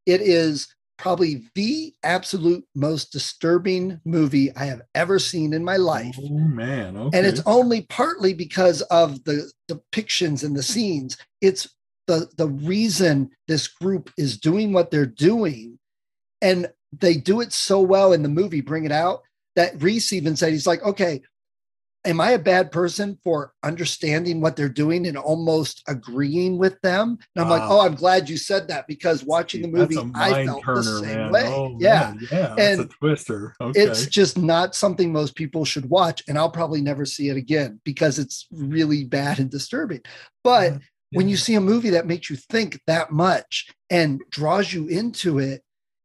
It is probably the absolute most disturbing movie I have ever seen in my life. Oh man. Okay. And it's only partly because of the depictions and the scenes. It's the the reason this group is doing what they're doing and they do it so well in the movie, bring it out that Reese even said, he's like, okay, am I a bad person for understanding what they're doing and almost agreeing with them? And I'm wow. like, oh, I'm glad you said that because watching the movie, I felt turner, the same man. way. Oh, yeah. Man. Yeah. And a twister. Okay. It's just not something most people should watch. And I'll probably never see it again because it's really bad and disturbing. But yeah. when you see a movie that makes you think that much and draws you into it,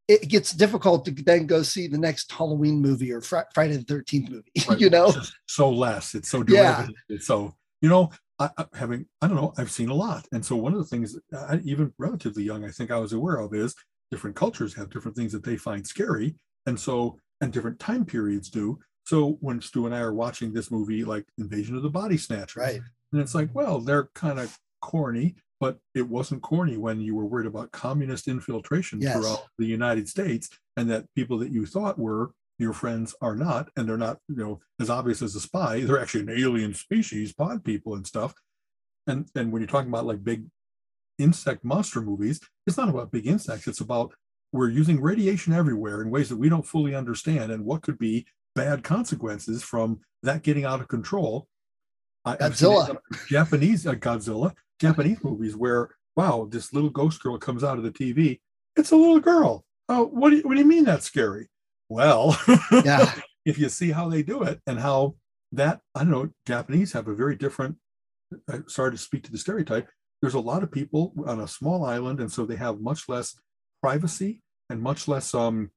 it gets difficult to then go see the next Halloween movie or Fr- Friday the Thirteenth movie. Right. you know, so less. It's so Yeah. It's so you know, I, I, having I don't know, I've seen a lot, and so one of the things, I, even relatively young, I think I was aware of is different cultures have different things that they find scary, and so and different time periods do. So when Stu and I are watching this movie, like Invasion of the Body Snatchers, right? and it's like, well, they're kind of corny, but it wasn't corny when you were worried about communist infiltration Yes. throughout the United States and that people that you thought were your friends are not, and they're not, you know, as obvious as a spy. They're actually an alien species, pod people and stuff. And and when you're talking about like big insect monster movies, it's not about big insects. It's about we're using radiation everywhere in ways that we don't fully understand, and what could be bad consequences from that getting out of control. I, I've seen Godzilla. Japanese uh, Godzilla, Japanese movies where wow, this little ghost girl comes out of the TV. It's a little girl. Oh, what do you, what do you mean that's scary? Well, Yeah. if you see how they do it and how that I don't know, Japanese have a very different. I sorry to speak to the stereotype. There's a lot of people on a small island, and so they have much less privacy and much less um,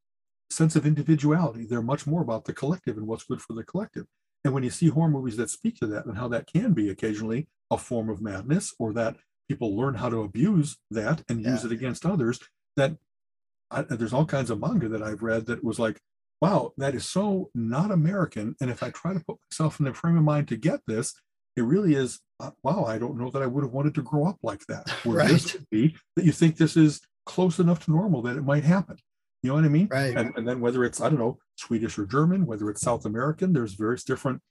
sense of individuality. They're much more about the collective and what's good for the collective. And when you see horror movies that speak to that and how that can be occasionally a form of madness, or that people learn how to abuse that and use it against others, that I, there's all kinds of manga that I've read that was like, wow, that is so not American. And if I try to put myself in the frame of mind to get this, it really is, uh, wow, I don't know that I would have wanted to grow up like that. Where this Right. would be that you think this is close enough to normal that it might happen. You know what I mean? Right. And, and then whether it's, I don't know, Swedish or German, whether it's South American, there's various different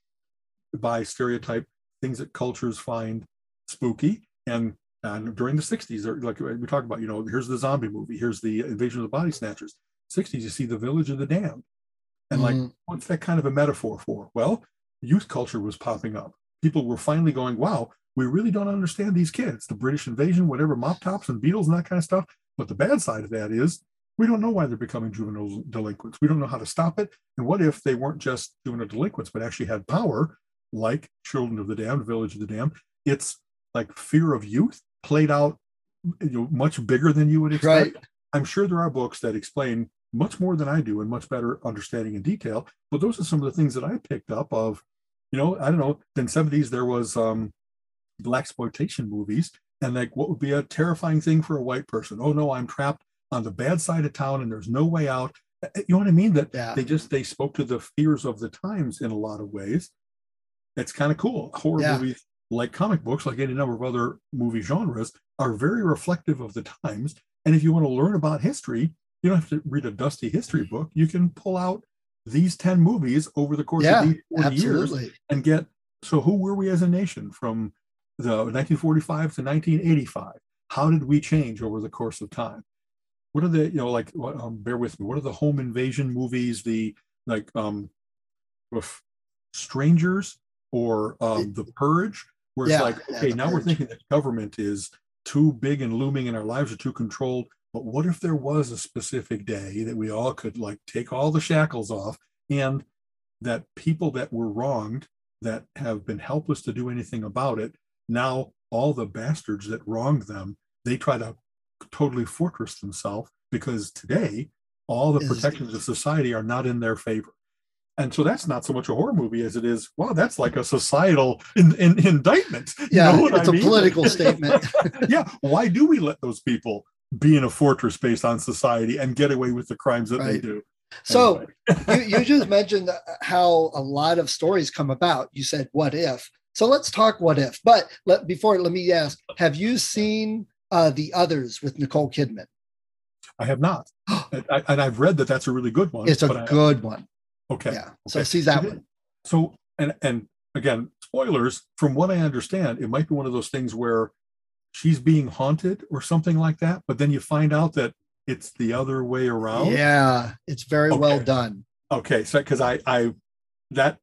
by stereotype things that cultures find spooky. And and during the 60s, like we talk about, you know, here's the zombie movie, here's the invasion of the body snatchers. 60s, you see the village of the damned. And like, Mhm. what's that kind of a metaphor for? Well, youth culture was popping up. People were finally going, wow, we really don't understand these kids, the British invasion, whatever, mop tops and Beatles and that kind of stuff. But the bad side of that is we don't know why they're becoming juvenile delinquents. We don't know how to stop it. And what if they weren't just juvenile delinquents, but actually had power, like Children of the Damned, Village of the Damned? It's like fear of youth played out you know, much bigger than you would expect. Right. I'm sure there are books that explain much more than I do and much better understanding in detail. But those are some of the things that I picked up of, you know, I don't know. In 70s there was um black exploitation movies, and like what would be a terrifying thing for a white person? Oh no, I'm trapped on the bad side of town and there's no way out. Uh, You know what I mean? That Yeah. they just they spoke to the fears of the times in a lot of ways. It's kind of cool. Horror Yeah. movies, like comic books, like any number of other movie genres, are very reflective of the times. And if you want to learn about history, you don't have to read a dusty history book. You can pull out these 10 movies over the course Yeah, of these 40 years and get so who were we as a nation from the 1945 to 1985 how did we change over the course of time what are the you know like what, um, bear with me. What are the home invasion movies the like um with strangers or um the purge where it's Yeah, like okay The now we're thinking that government is too big and looming and our lives are too controlled but what if there was a specific day that we all could like take all the shackles off and that people that were wronged that have been helpless to do anything about it now all the bastards that wronged them they try to totally fortress themselves because today all the protections of society are not in their favor and so that's not so much a horror movie as it is wow that's like a societal in, in, indictment You Yeah, know it's I a mean? political statement. yeah why do we let those people be in a fortress based on society and get away with the crimes that they do So Anyway. you, you just mentioned uh, how a lot of stories come about. You said, what if? So let's talk what if. But let, before, let me ask have you seen uh, The Others with Nicole Kidman? I have not, and, I, and I've read that that's a really good one. It's a good one. okay. Yeah. So okay. see that So one. So and and again, spoilers. From what I understand, it might be one of those things where she's being haunted or something like that, but then you find out that it's the other way around. Yeah. It's very well done. Okay, so because I I that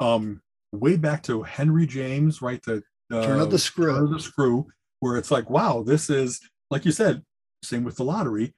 um way back to Henry James, right? The uh, Turn of the screw. Turn of the screw, where it's like, wow, this is like you said, same with the lottery.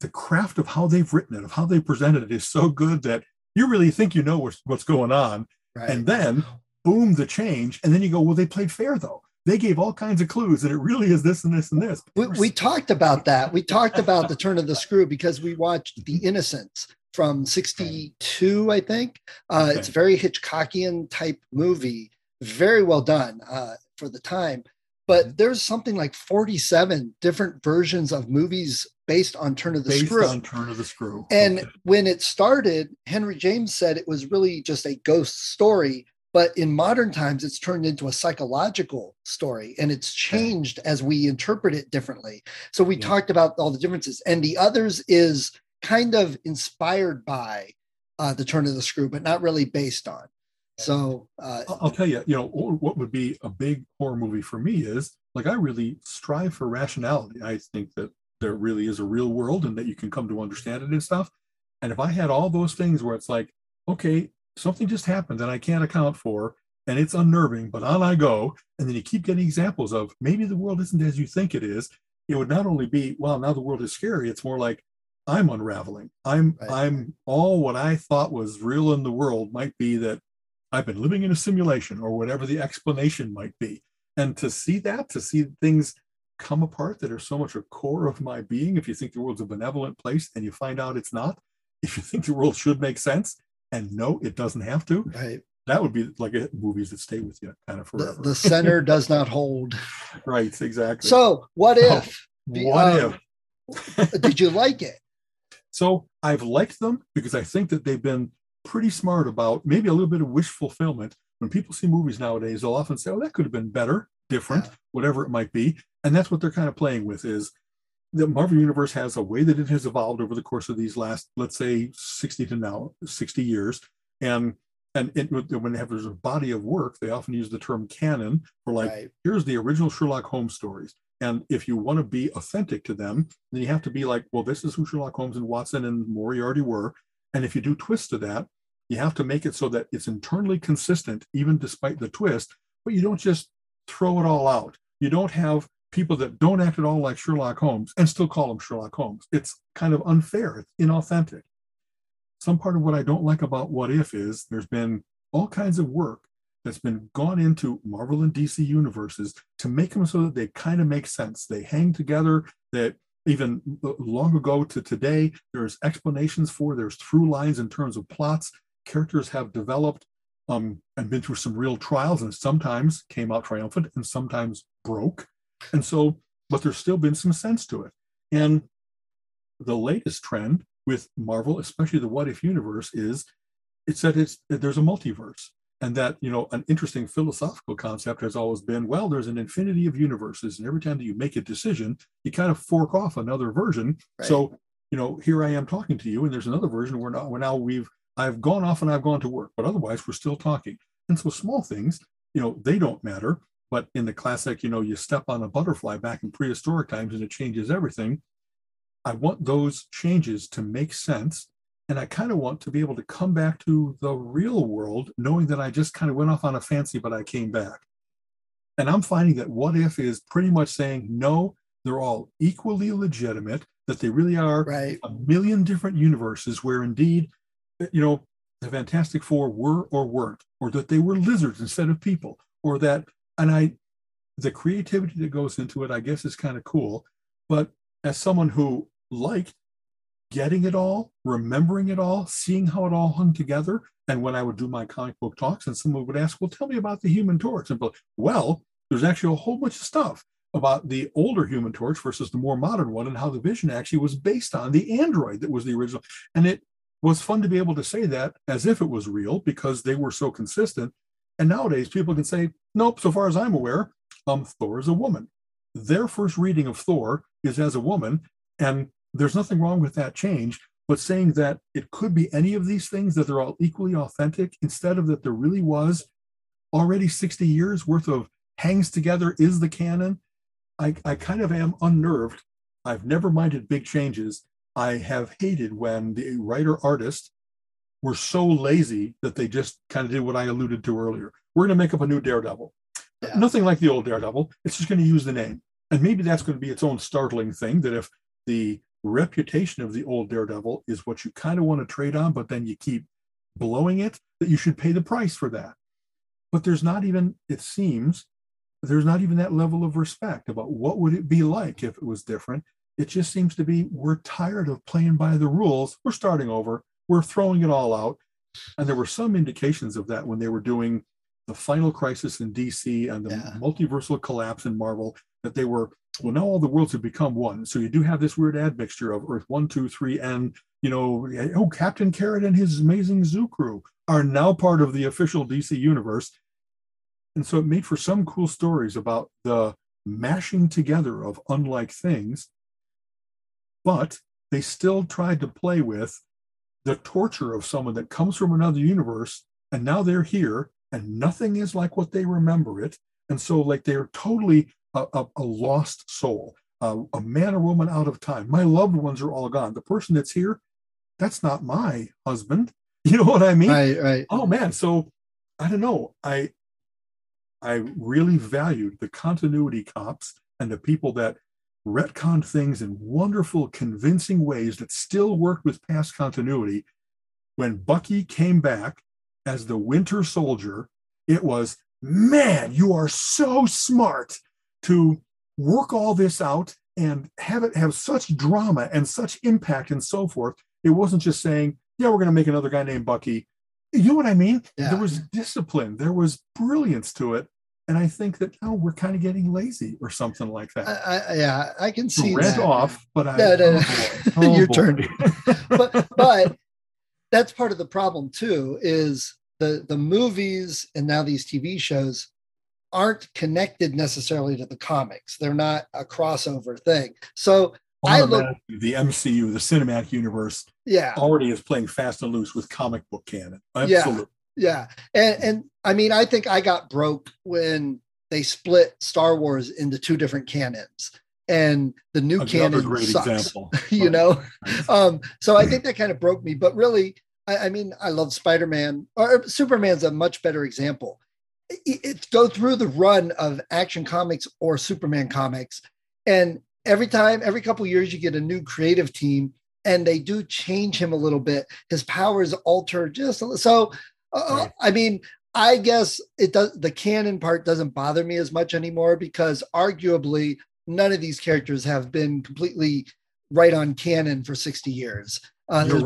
The craft of how they've written it, of how they presented it, is so good that you really think you know what's, what's going on, Right. and then boom, the change, and then you go, well, they played fair though. they gave all kinds of clues, and it really is this and this and this. We, we talked about that. We talked about the turn of the screw because we watched The Innocents from 62, I think. Uh, okay. It's a very Hitchcockian type movie, very well done uh, for the time. But mm-hmm. there's something like 47 different versions of movies based on Turn of the based Screw. on Turn of the Screw. And okay. when it started, Henry James said it was really just a ghost story. But in modern times, it's turned into a psychological story and it's changed as we interpret it differently. So we yeah. talked about all the differences. And the others is kind of inspired by uh, the turn of the screw, but not really based on. So uh, I'll tell you, you know, what would be a big horror movie for me is like I really strive for rationality. I think that there really is a real world and that you can come to understand it and stuff. And if I had all those things where it's like, okay, something just happened that I can't account for, and it's unnerving, but on I go, and then you keep getting examples of maybe the world isn't as you think it is. It would not only be, well, now the world is scary. It's more like, I'm unraveling. I'm right. I'm all what I thought was real in the world might be that I've been living in a simulation or whatever the explanation might be. And to see that, to see things come apart that are so much a core of my being, if you think the world's a benevolent place and you find out it's not, if you think the world should make sense and no, it doesn't have to, right. that would be like a, movies that stay with you kind of forever. The, the center does not hold. Right, exactly. So what if? Oh, what um, if? did you like it? So I've liked them because I think that they've been pretty smart about maybe a little bit of wish fulfillment. When people see movies nowadays, they'll often say, "Oh, that could have been better, different, yeah. whatever it might be," and that's what they're kind of playing with. Is the Marvel Universe has a way that it has evolved over the course of these last, let's say, 60 to now 60 years, and and it, when they have a body of work, they often use the term canon for like, right. here's the original Sherlock Holmes stories. And if you want to be authentic to them, then you have to be like, well, this is who Sherlock Holmes and Watson and Moriarty were. And if you do twist to that, you have to make it so that it's internally consistent, even despite the twist, but you don't just throw it all out. You don't have people that don't act at all like Sherlock Holmes and still call them Sherlock Holmes. It's kind of unfair, it's inauthentic. Some part of what I don't like about What If is there's been all kinds of work that's been gone into Marvel and DC universes to make them so that they kind of make sense. They hang together, that even long ago to today, there's explanations for, there's through lines in terms of plots. Characters have developed um, and been through some real trials and sometimes came out triumphant and sometimes broke. And so, but there's still been some sense to it. And the latest trend with Marvel, especially the What If universe, is it's that it's there's a multiverse and that you know an interesting philosophical concept has always been well there's an infinity of universes and every time that you make a decision you kind of fork off another version right. so you know here i am talking to you and there's another version where now, where now we've i've gone off and i've gone to work but otherwise we're still talking and so small things you know they don't matter but in the classic you know you step on a butterfly back in prehistoric times and it changes everything i want those changes to make sense and I kind of want to be able to come back to the real world, knowing that I just kind of went off on a fancy, but I came back. And I'm finding that What If is pretty much saying, no, they're all equally legitimate, that they really are right. a million different universes where indeed, you know, the Fantastic Four were or weren't, or that they were lizards instead of people, or that, and I, the creativity that goes into it, I guess, is kind of cool. But as someone who liked getting it all, remembering it all, seeing how it all hung together. And when I would do my comic book talks, and someone would ask, Well, tell me about the human torch. And well, there's actually a whole bunch of stuff about the older human torch versus the more modern one, and how the vision actually was based on the android that was the original. And it was fun to be able to say that as if it was real because they were so consistent. And nowadays, people can say, Nope, so far as I'm aware, um, Thor is a woman. Their first reading of Thor is as a woman, and there's nothing wrong with that change, but saying that it could be any of these things, that they're all equally authentic, instead of that there really was already 60 years worth of hangs together is the canon. I, I kind of am unnerved. I've never minded big changes. I have hated when the writer artist were so lazy that they just kind of did what I alluded to earlier. We're going to make up a new Daredevil. Yeah. Nothing like the old Daredevil. It's just going to use the name. And maybe that's going to be its own startling thing that if the reputation of the old Daredevil is what you kind of want to trade on, but then you keep blowing it, that you should pay the price for that. But there's not even, it seems, there's not even that level of respect about what would it be like if it was different. It just seems to be we're tired of playing by the rules. We're starting over. We're throwing it all out. And there were some indications of that when they were doing the final crisis in DC and the Yeah. multiversal collapse in Marvel, that they were, well, now all the worlds have become one. So you do have this weird admixture of Earth one, two, three, and you know, oh, Captain Carrot and his amazing zoo crew are now part of the official DC universe. And so it made for some cool stories about the mashing together of unlike things, but they still tried to play with the torture of someone that comes from another universe and now they're here and nothing is like what they remember it. And so, like, they're totally a, a, a lost soul, a, a man or woman out of time. My loved ones are all gone. The person that's here, that's not my husband. You know what I mean? Right, right. oh man so i don't know i i really valued the continuity cops and the people that retconned things in wonderful convincing ways that still worked with past continuity when bucky came back as the winter soldier it was man you are so smart to work all this out and have it have such drama and such impact and so forth it wasn't just saying yeah we're going to make another guy named bucky you know what I mean? Yeah. There was discipline, there was brilliance to it. And I think that oh, we're kind of getting lazy or something like that. I, yeah, I can see Rant that. off, but I No, no, no. oh boy, oh Your boy. turn. but but that's part of the problem too is the the movies and now these tv shows aren't connected necessarily to the comics they're not a crossover thing so I look- the MCU, the cinematic universe, yeah already is playing fast and loose with comic book canon. Absolutely. yeah and and i mean i think i got broke when they split star wars into two different canons and the new Another canon great sucks example. you know? Um so i think that kind of broke me but really i, I mean i love spider-man or superman's a much better example. It, it go through the run of action comics or superman comics and every time every couple years you get a new creative team and they do change him a little bit. His powers alter just a little so uh, i mean i guess it does the canon part doesn't bother me as much anymore because arguably none of these characters have been completely right on canon for 60 years uh, right.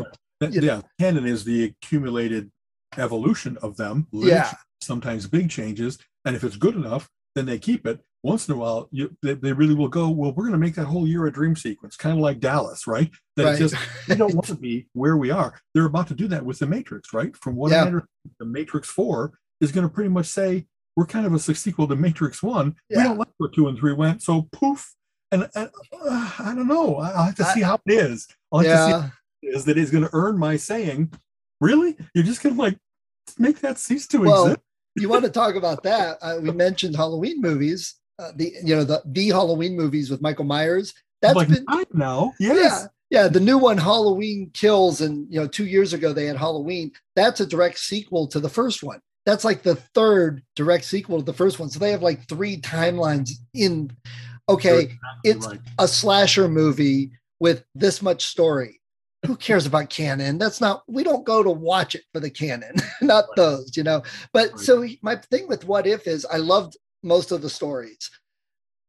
You know- yeah, canon is the accumulated evolution of them. Yeah. Sometimes big changes, and if it's good enough, then they keep it. Once in a while, you, they, they really will go. Well, we're going to make that whole year a dream sequence, kind of like Dallas, right? That right. just we don't want to be where we are. They're about to do that with the Matrix, right? From what Yeah. The Matrix Four is going to pretty much say we're kind of a sequel to Matrix One. We don't like where two and three went, so poof. And, and uh, I don't know. I- I'll have to I- see how it is. I'll have to see yeah is that it's going to earn my saying, really? You're just going to like make that cease to Well, exist? you want to talk about that uh, we mentioned halloween movies uh, the you know the the halloween movies with michael myers That's like been I know. yeah Yes. yeah the new one halloween kills and you know two years ago they had halloween that's a direct sequel to the first one that's like the third direct sequel to the first one so they have like three timelines in okay exactly it's right. a slasher movie with this much story who cares about canon that's not we don't go to watch it for the canon not Right. those you know but Right. so my thing with what if is i loved most of the stories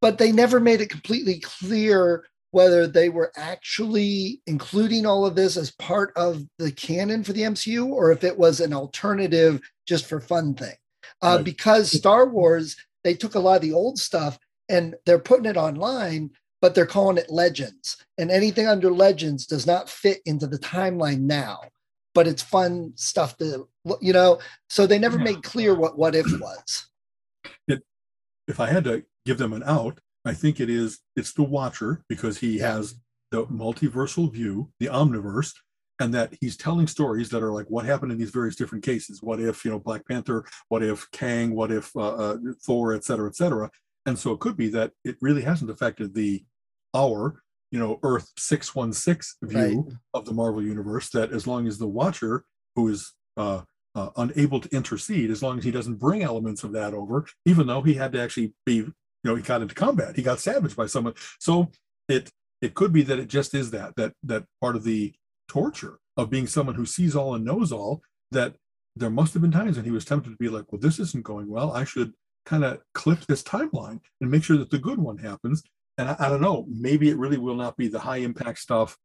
but they never made it completely clear whether they were actually including all of this as part of the canon for the MCU or if it was an alternative just for fun thing. Uh, Right. Because Star Wars, they took a lot of the old stuff and they're putting it online, but they're calling it Legends. And anything under Legends does not fit into the timeline now, but it's fun stuff to, you know, so they never made clear what What If was. If I had to give them an out, I think it is it's the Watcher because he has the multiversal view, the omniverse, and that he's telling stories that are like what happened in these various different cases. What if you know Black Panther? What if Kang? What if uh, uh, Thor? Et cetera, et cetera. And so it could be that it really hasn't affected the our you know Earth six one six view of the Marvel universe. That as long as the Watcher, who is uh, uh, unable to intercede, as long as he doesn't bring elements of that over, even though he had to actually be, you know, he got into combat, he got savaged by someone. So it it could be that it just is that that that part of the torture of being someone who sees all and knows all. That there must have been times when he was tempted to be like, well, this isn't going well. I should kind of clip this timeline and make sure that the good one happens. And I, I don't know, maybe it really will not be the high impact stuff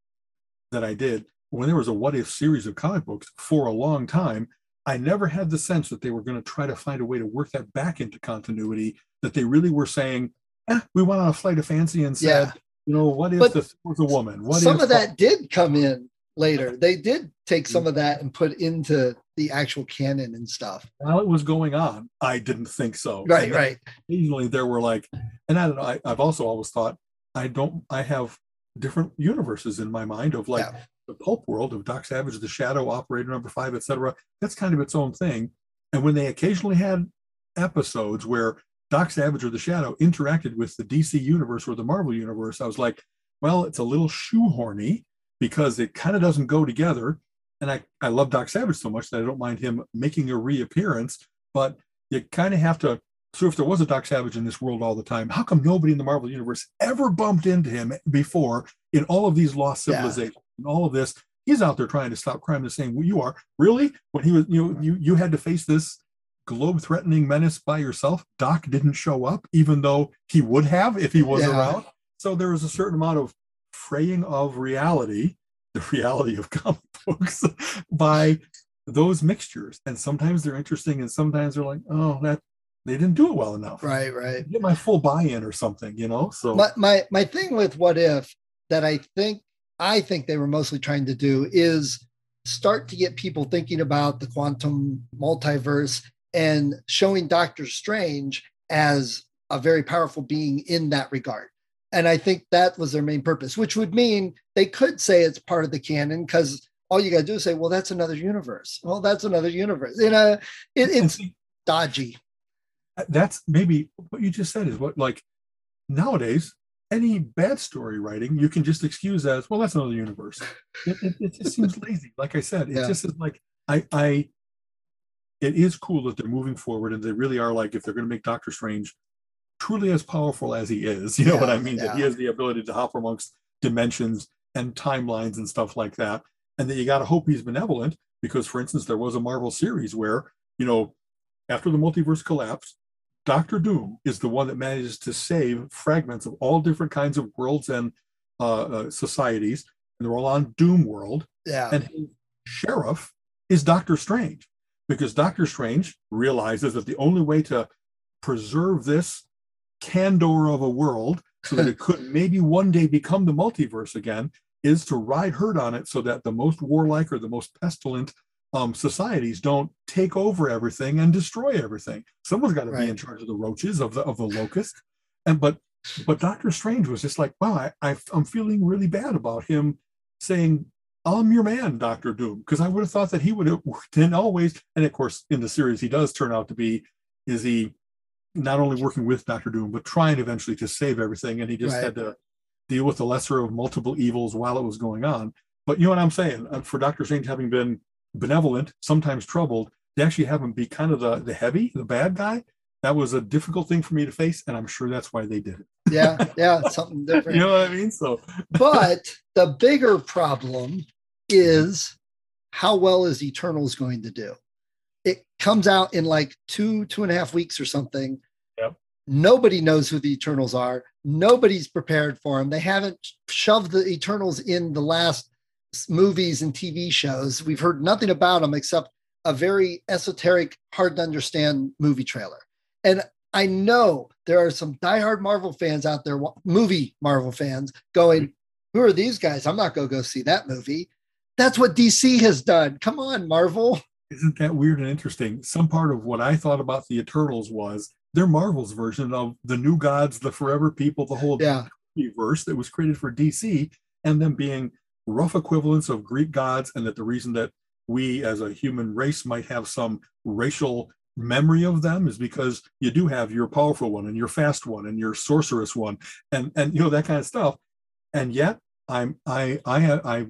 that I did when there was a what if series of comic books for a long time. I never had the sense that they were going to try to find a way to work that back into continuity, that they really were saying, eh, we went on a flight of fancy and said, yeah. you know, what if but this was a woman? What some of that did come in later. They did take some of that and put into the actual canon and stuff. While it was going on, I didn't think so. Right, right. Occasionally there were like, and I don't know, I, have also always thought I don't, I have different universes in my mind of like yeah. The pulp world of Doc Savage, the Shadow, Operator Number Five, etc. That's kind of its own thing. And when they occasionally had episodes where Doc Savage or the Shadow interacted with the DC universe or the Marvel universe, I was like, well, it's a little shoehorny because it kind of doesn't go together. And I, I love Doc Savage so much that I don't mind him making a reappearance, but you kind of have to. So if there was a Doc Savage in this world all the time, how come nobody in the Marvel universe ever bumped into him before in all of these lost civilizations yeah. And all of this? He's out there trying to stop crime the same way you are. Really? When he was, you know, you you had to face this globe-threatening menace by yourself. Doc didn't show up, even though he would have if he was yeah. around. So there was a certain amount of fraying of reality, the reality of comic books, by those mixtures. And sometimes they're interesting, and sometimes they're like, oh, that they didn't do it well enough. Right, right. Get my full buy-in or something, you know. So my my my thing with what if that I think I think they were mostly trying to do is start to get people thinking about the quantum multiverse and showing Doctor Strange as a very powerful being in that regard. And I think that was their main purpose, which would mean they could say it's part of the canon because all you got to do is say, well, that's another universe. Well, that's another universe. You know, it, it's dodgy. That's maybe what you just said is what, like, nowadays, any bad story writing, you can just excuse as, well, that's another universe. It, it, it just seems lazy. Like I said, it yeah. just is like, I, I, it is cool that they're moving forward and they really are like, if they're going to make Doctor Strange truly as powerful as he is. You know yeah, what I mean? Yeah. That he has the ability to hop amongst dimensions and timelines and stuff like that. And that you got to hope he's benevolent because, for instance, there was a Marvel series where, you know, after the multiverse collapsed, Doctor Doom is the one that manages to save fragments of all different kinds of worlds and uh, uh, societies. And they're all on Doom World. Yeah. And his sheriff is Doctor Strange because Doctor Strange realizes that the only way to preserve this candor of a world so that it could maybe one day become the multiverse again is to ride herd on it so that the most warlike or the most pestilent um, societies don't take over everything and destroy everything. Someone's got to right. be in charge of the roaches of the of the locust. And but but Doctor Strange was just like, wow, I, I I'm feeling really bad about him saying, I'm your man, Doctor Doom, because I would have thought that he would have worked in always. And of course, in the series, he does turn out to be is he not only working with Doctor Doom, but trying eventually to save everything. And he just right. had to deal with the lesser of multiple evils while it was going on. But you know what I'm saying? For Doctor Strange having been benevolent, sometimes troubled, to actually have him be kind of the, the heavy, the bad guy, that was a difficult thing for me to face. And I'm sure that's why they did it. yeah, yeah, something different. you know what I mean? So, but the bigger problem is how well is Eternals going to do? it comes out in like two, two and a half weeks or something. Yep. Nobody knows who the Eternals are. Nobody's prepared for them. They haven't shoved the Eternals in the last movies and TV shows. We've heard nothing about them except a very esoteric, hard to understand movie trailer. And I know there are some diehard Marvel fans out there, movie Marvel fans, going, Who are these guys? I'm not going to go see that movie. That's what DC has done. Come on, Marvel. Isn't that weird and interesting? Some part of what I thought about the Eternals was they're Marvel's version of the New Gods, the Forever People, the whole yeah. verse that was created for DC, and them being rough equivalents of Greek gods, and that the reason that we as a human race might have some racial memory of them is because you do have your powerful one and your fast one and your sorceress one and and you know that kind of stuff and yet i'm i i i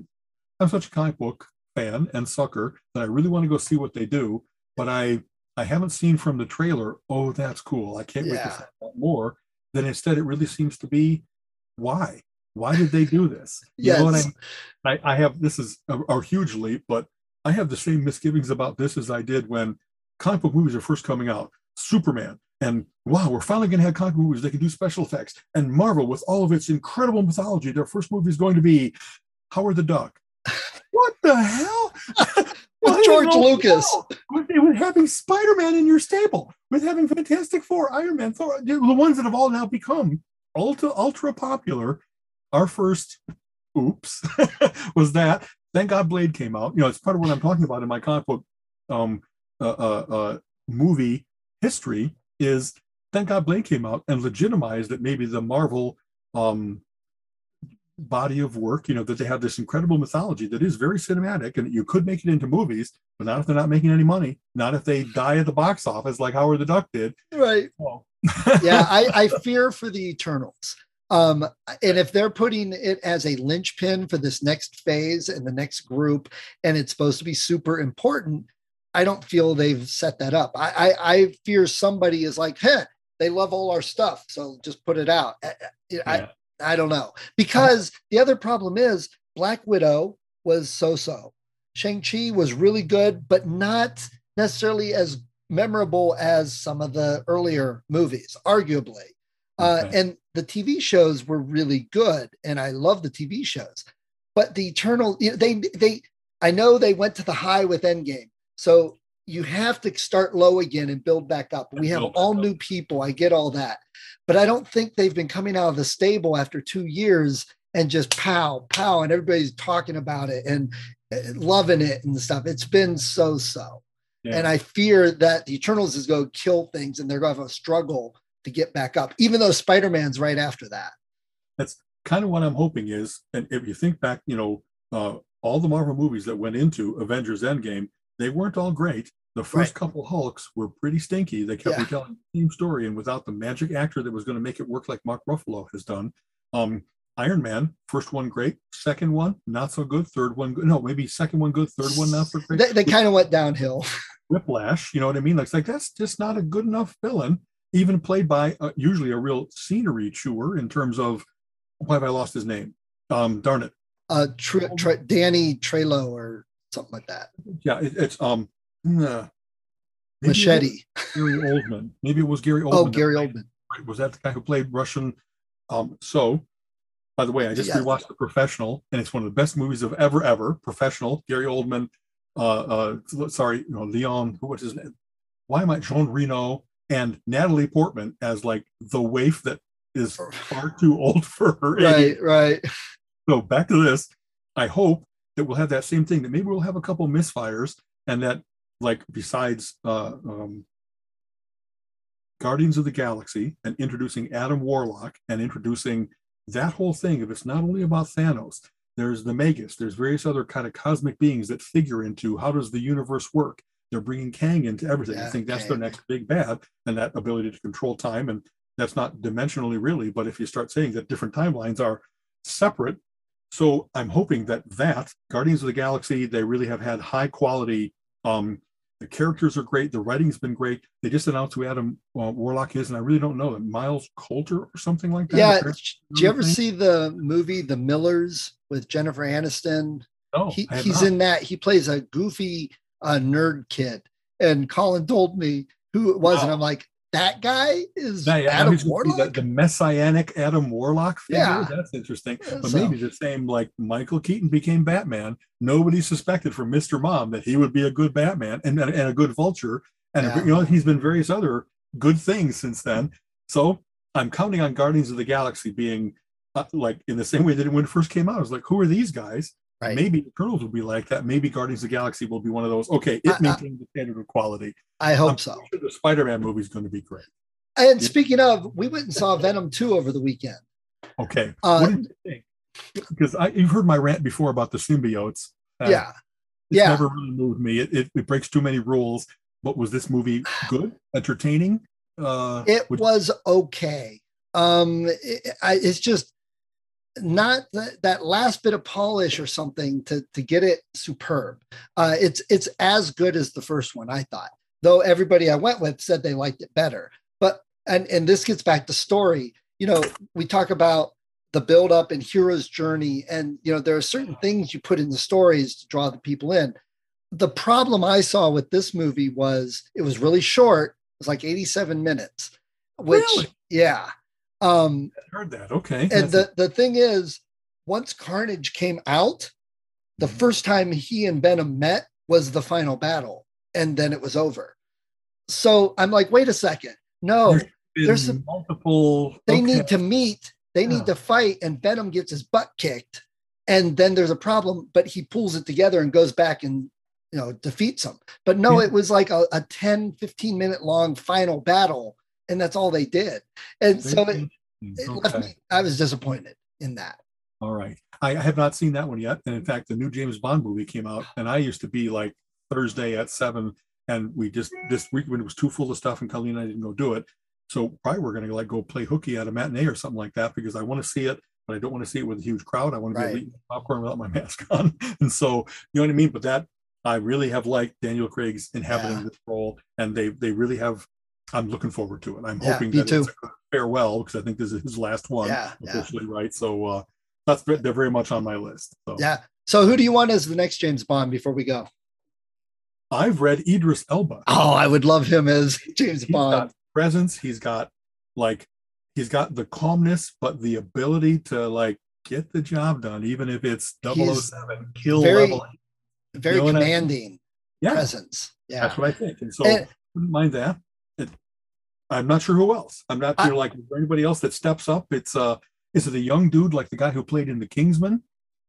i'm such a comic book fan and sucker that I really want to go see what they do, but I I haven't seen from the trailer. Oh, that's cool! I can't yeah. wait to find out more. Then instead, it really seems to be why why did they do this? You yes. know I, I, I have this is a, a, huge leap, but I have the same misgivings about this as I did when comic book movies are first coming out. Superman, and wow, we're finally going to have comic book movies that can do special effects. And Marvel, with all of its incredible mythology, their first movie is going to be Howard the Duck. what the hell? with George Lucas. With, with having Spider Man in your stable, with having Fantastic Four, Iron Man, Thor, the ones that have all now become ultra, ultra popular. Our first oops was that. Thank God Blade came out. You know, it's part of what I'm talking about in my comic book um, uh, uh, uh, movie history is thank God Blade came out and legitimized that maybe the Marvel um, body of work, you know, that they have this incredible mythology that is very cinematic and you could make it into movies, but not if they're not making any money, not if they die at the box office like Howard the Duck did. Right. Well. yeah, I, I fear for the Eternals. Um, and if they're putting it as a linchpin for this next phase and the next group, and it's supposed to be super important, I don't feel they've set that up. I, I, I fear somebody is like, hey, they love all our stuff, so just put it out. I, yeah. I, I don't know because the other problem is Black Widow was so-so. Shang-Chi was really good, but not necessarily as memorable as some of the earlier movies, arguably. Uh, okay. and the TV shows were really good, and I love the TV shows. But the Eternal, you know, they they I know they went to the high with Endgame, so you have to start low again and build back up. We have all new people. I get all that. But I don't think they've been coming out of the stable after two years and just pow, pow, and everybody's talking about it and uh, loving it and stuff. It's been so so. Yeah. And I fear that the Eternals is going to kill things and they're going to have a struggle to get back up, even though Spider Man's right after that. That's kind of what I'm hoping is. And if you think back, you know, uh, all the Marvel movies that went into Avengers Endgame, they weren't all great. The first right. couple Hulks were pretty stinky. They kept yeah. retelling the same story, and without the magic actor that was going to make it work like Mark Ruffalo has done. Um, Iron Man, first one great, second one not so good, third one good. No, maybe second one good, third one not so great. They, they kind of went downhill. Whiplash, you know what I mean? Like, like that's just not a good enough villain, even played by uh, usually a real scenery chewer in terms of why have I lost his name? Um, darn it. Uh, Tr- Danny Trejo or something like that. Yeah, it, it's um uh, machete. Gary Oldman. Maybe it was Gary oh, Oldman. Oh, Gary Oldman. Right? Was that the guy who played Russian? Um, so, by the way, I just yeah. rewatched The Professional, and it's one of the best movies of ever, ever. Professional. Gary Oldman. Uh, uh, sorry, you know, Leon. Who was his name? Why am I Jean Reno and Natalie Portman as like the waif that is far too old for her right, age. Right, So back to this. I hope that we'll have that same thing. That maybe we'll have a couple misfires, and that like besides uh, um, Guardians of the Galaxy and introducing Adam Warlock and introducing that whole thing, if it's not only about Thanos, there's the Magus, there's various other kind of cosmic beings that figure into how does the universe work. They're bringing Kang into everything. Yeah, I think that's Kang. their next big bad, and that ability to control time. And that's not dimensionally really, but if you start saying that different timelines are separate, so I'm hoping that that Guardians of the Galaxy, they really have had high quality um, the characters are great. The writing's been great. They just announced who Adam uh, Warlock is, and I really don't know that Miles Coulter or something like that. Yeah. Did you ever see the movie The Millers with Jennifer Aniston? No, he, he's not. in that. He plays a goofy uh, nerd kid, and Colin told me who it was, wow. and I'm like, that guy is yeah, yeah, Adam Warlock. The, the, messianic Adam Warlock figure. Yeah. That's interesting. But so, maybe the same like Michael Keaton became Batman. Nobody suspected from Mr. Mom that he would be a good Batman and, and, and a good vulture. And yeah. you know, he's been various other good things since then. So I'm counting on Guardians of the Galaxy being uh, like in the same way that when it first came out. I was like, who are these guys? Right. Maybe Eternals will be like that. Maybe Guardians of the Galaxy will be one of those. Okay, it maintains the standard of quality. I hope I'm so. Sure the Spider-Man movie is going to be great. And yeah. speaking of, we went and saw Venom 2 over the weekend. Okay. Uh, what did you think? Because I, you've heard my rant before about the symbiotes. Uh, yeah. It's yeah. never really moved me. It, it, it, breaks too many rules. But was this movie good, entertaining? Uh, it was okay. Um, it, I, it's just not that, that last bit of polish or something to to get it superb. Uh, it's it's as good as the first one, I thought. Though everybody I went with said they liked it better. But and and this gets back to story. You know, we talk about the build up and hero's journey, and you know there are certain things you put in the stories to draw the people in. The problem I saw with this movie was it was really short, It was like 87 minutes, which Really? yeah. Um, I heard that. Okay. and That's- the the thing is, once Carnage came out, the Mhm. first time he and Venom met was the final battle, and then it was over. So I'm like, wait a second, no, There's there's some- multiple. they okay. need to meet, they Yeah. need to fight, and Venom gets his butt kicked, and then there's a problem, but he pulls it together and goes back and you know defeats him. But no, Yeah. it was like a, a 10, 15 minute long final battle, and that's all they did. And so it, it left me, I was disappointed in that. All right. I have not seen that one yet. And in fact, the new James Bond movie came out, and I used to be like Thursday at seven, and we just this week when it was too full of stuff, and Colleen and I didn't go do it. So probably we're gonna like go play hooky at a matinee or something like that because I want to see it, but I don't want to see it with a huge crowd. I want to be able to Right. eat popcorn without my mask on. And so you know what I mean? But that I really have liked Daniel Craig's inhabiting Yeah. this role, and they they really have. I'm looking forward to it. I'm Yeah, hoping that it's too. a good farewell because I think this is his last one Yeah, yeah. officially, right? So uh, that's they're very much on my list. So Yeah. So who do you want as the next James Bond before we go? I've read Idris Elba. Oh, I would love him as James He's Bond. presence. He's got like he's got the calmness, but the ability to like get the job done, even if it's 007 kill very- level. Very you know what I- commanding Yeah, presence. Yeah. that's what I think. And so And- wouldn't mind that. I'm not sure who else. I'm not sure like anybody else that steps up. It's uh is it a young dude like the guy who played in the Kingsman?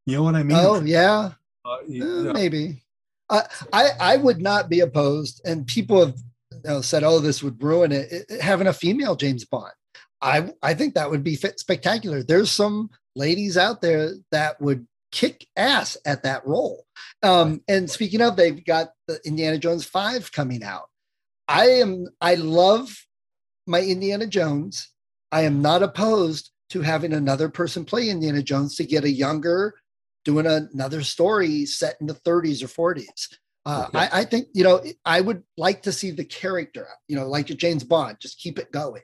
You know what I mean? oh yeah, Uh, Eh, yeah. maybe. I, I I would not be opposed, and people have you know, said, "Oh, this would ruin it." it- it- Having a female James Bond, I I think that would be fit, spectacular. There's some ladies out there that would kick ass at that role. Um, and speaking of, they've got the Indiana Jones Five coming out. I am I love my Indiana Jones. I am not opposed to having another person play Indiana Jones to get a younger, doing another story set in the 30s or 40s. Uh, Okay. I, I think you know I would like to see the character, you know, like James Bond, just keep it going.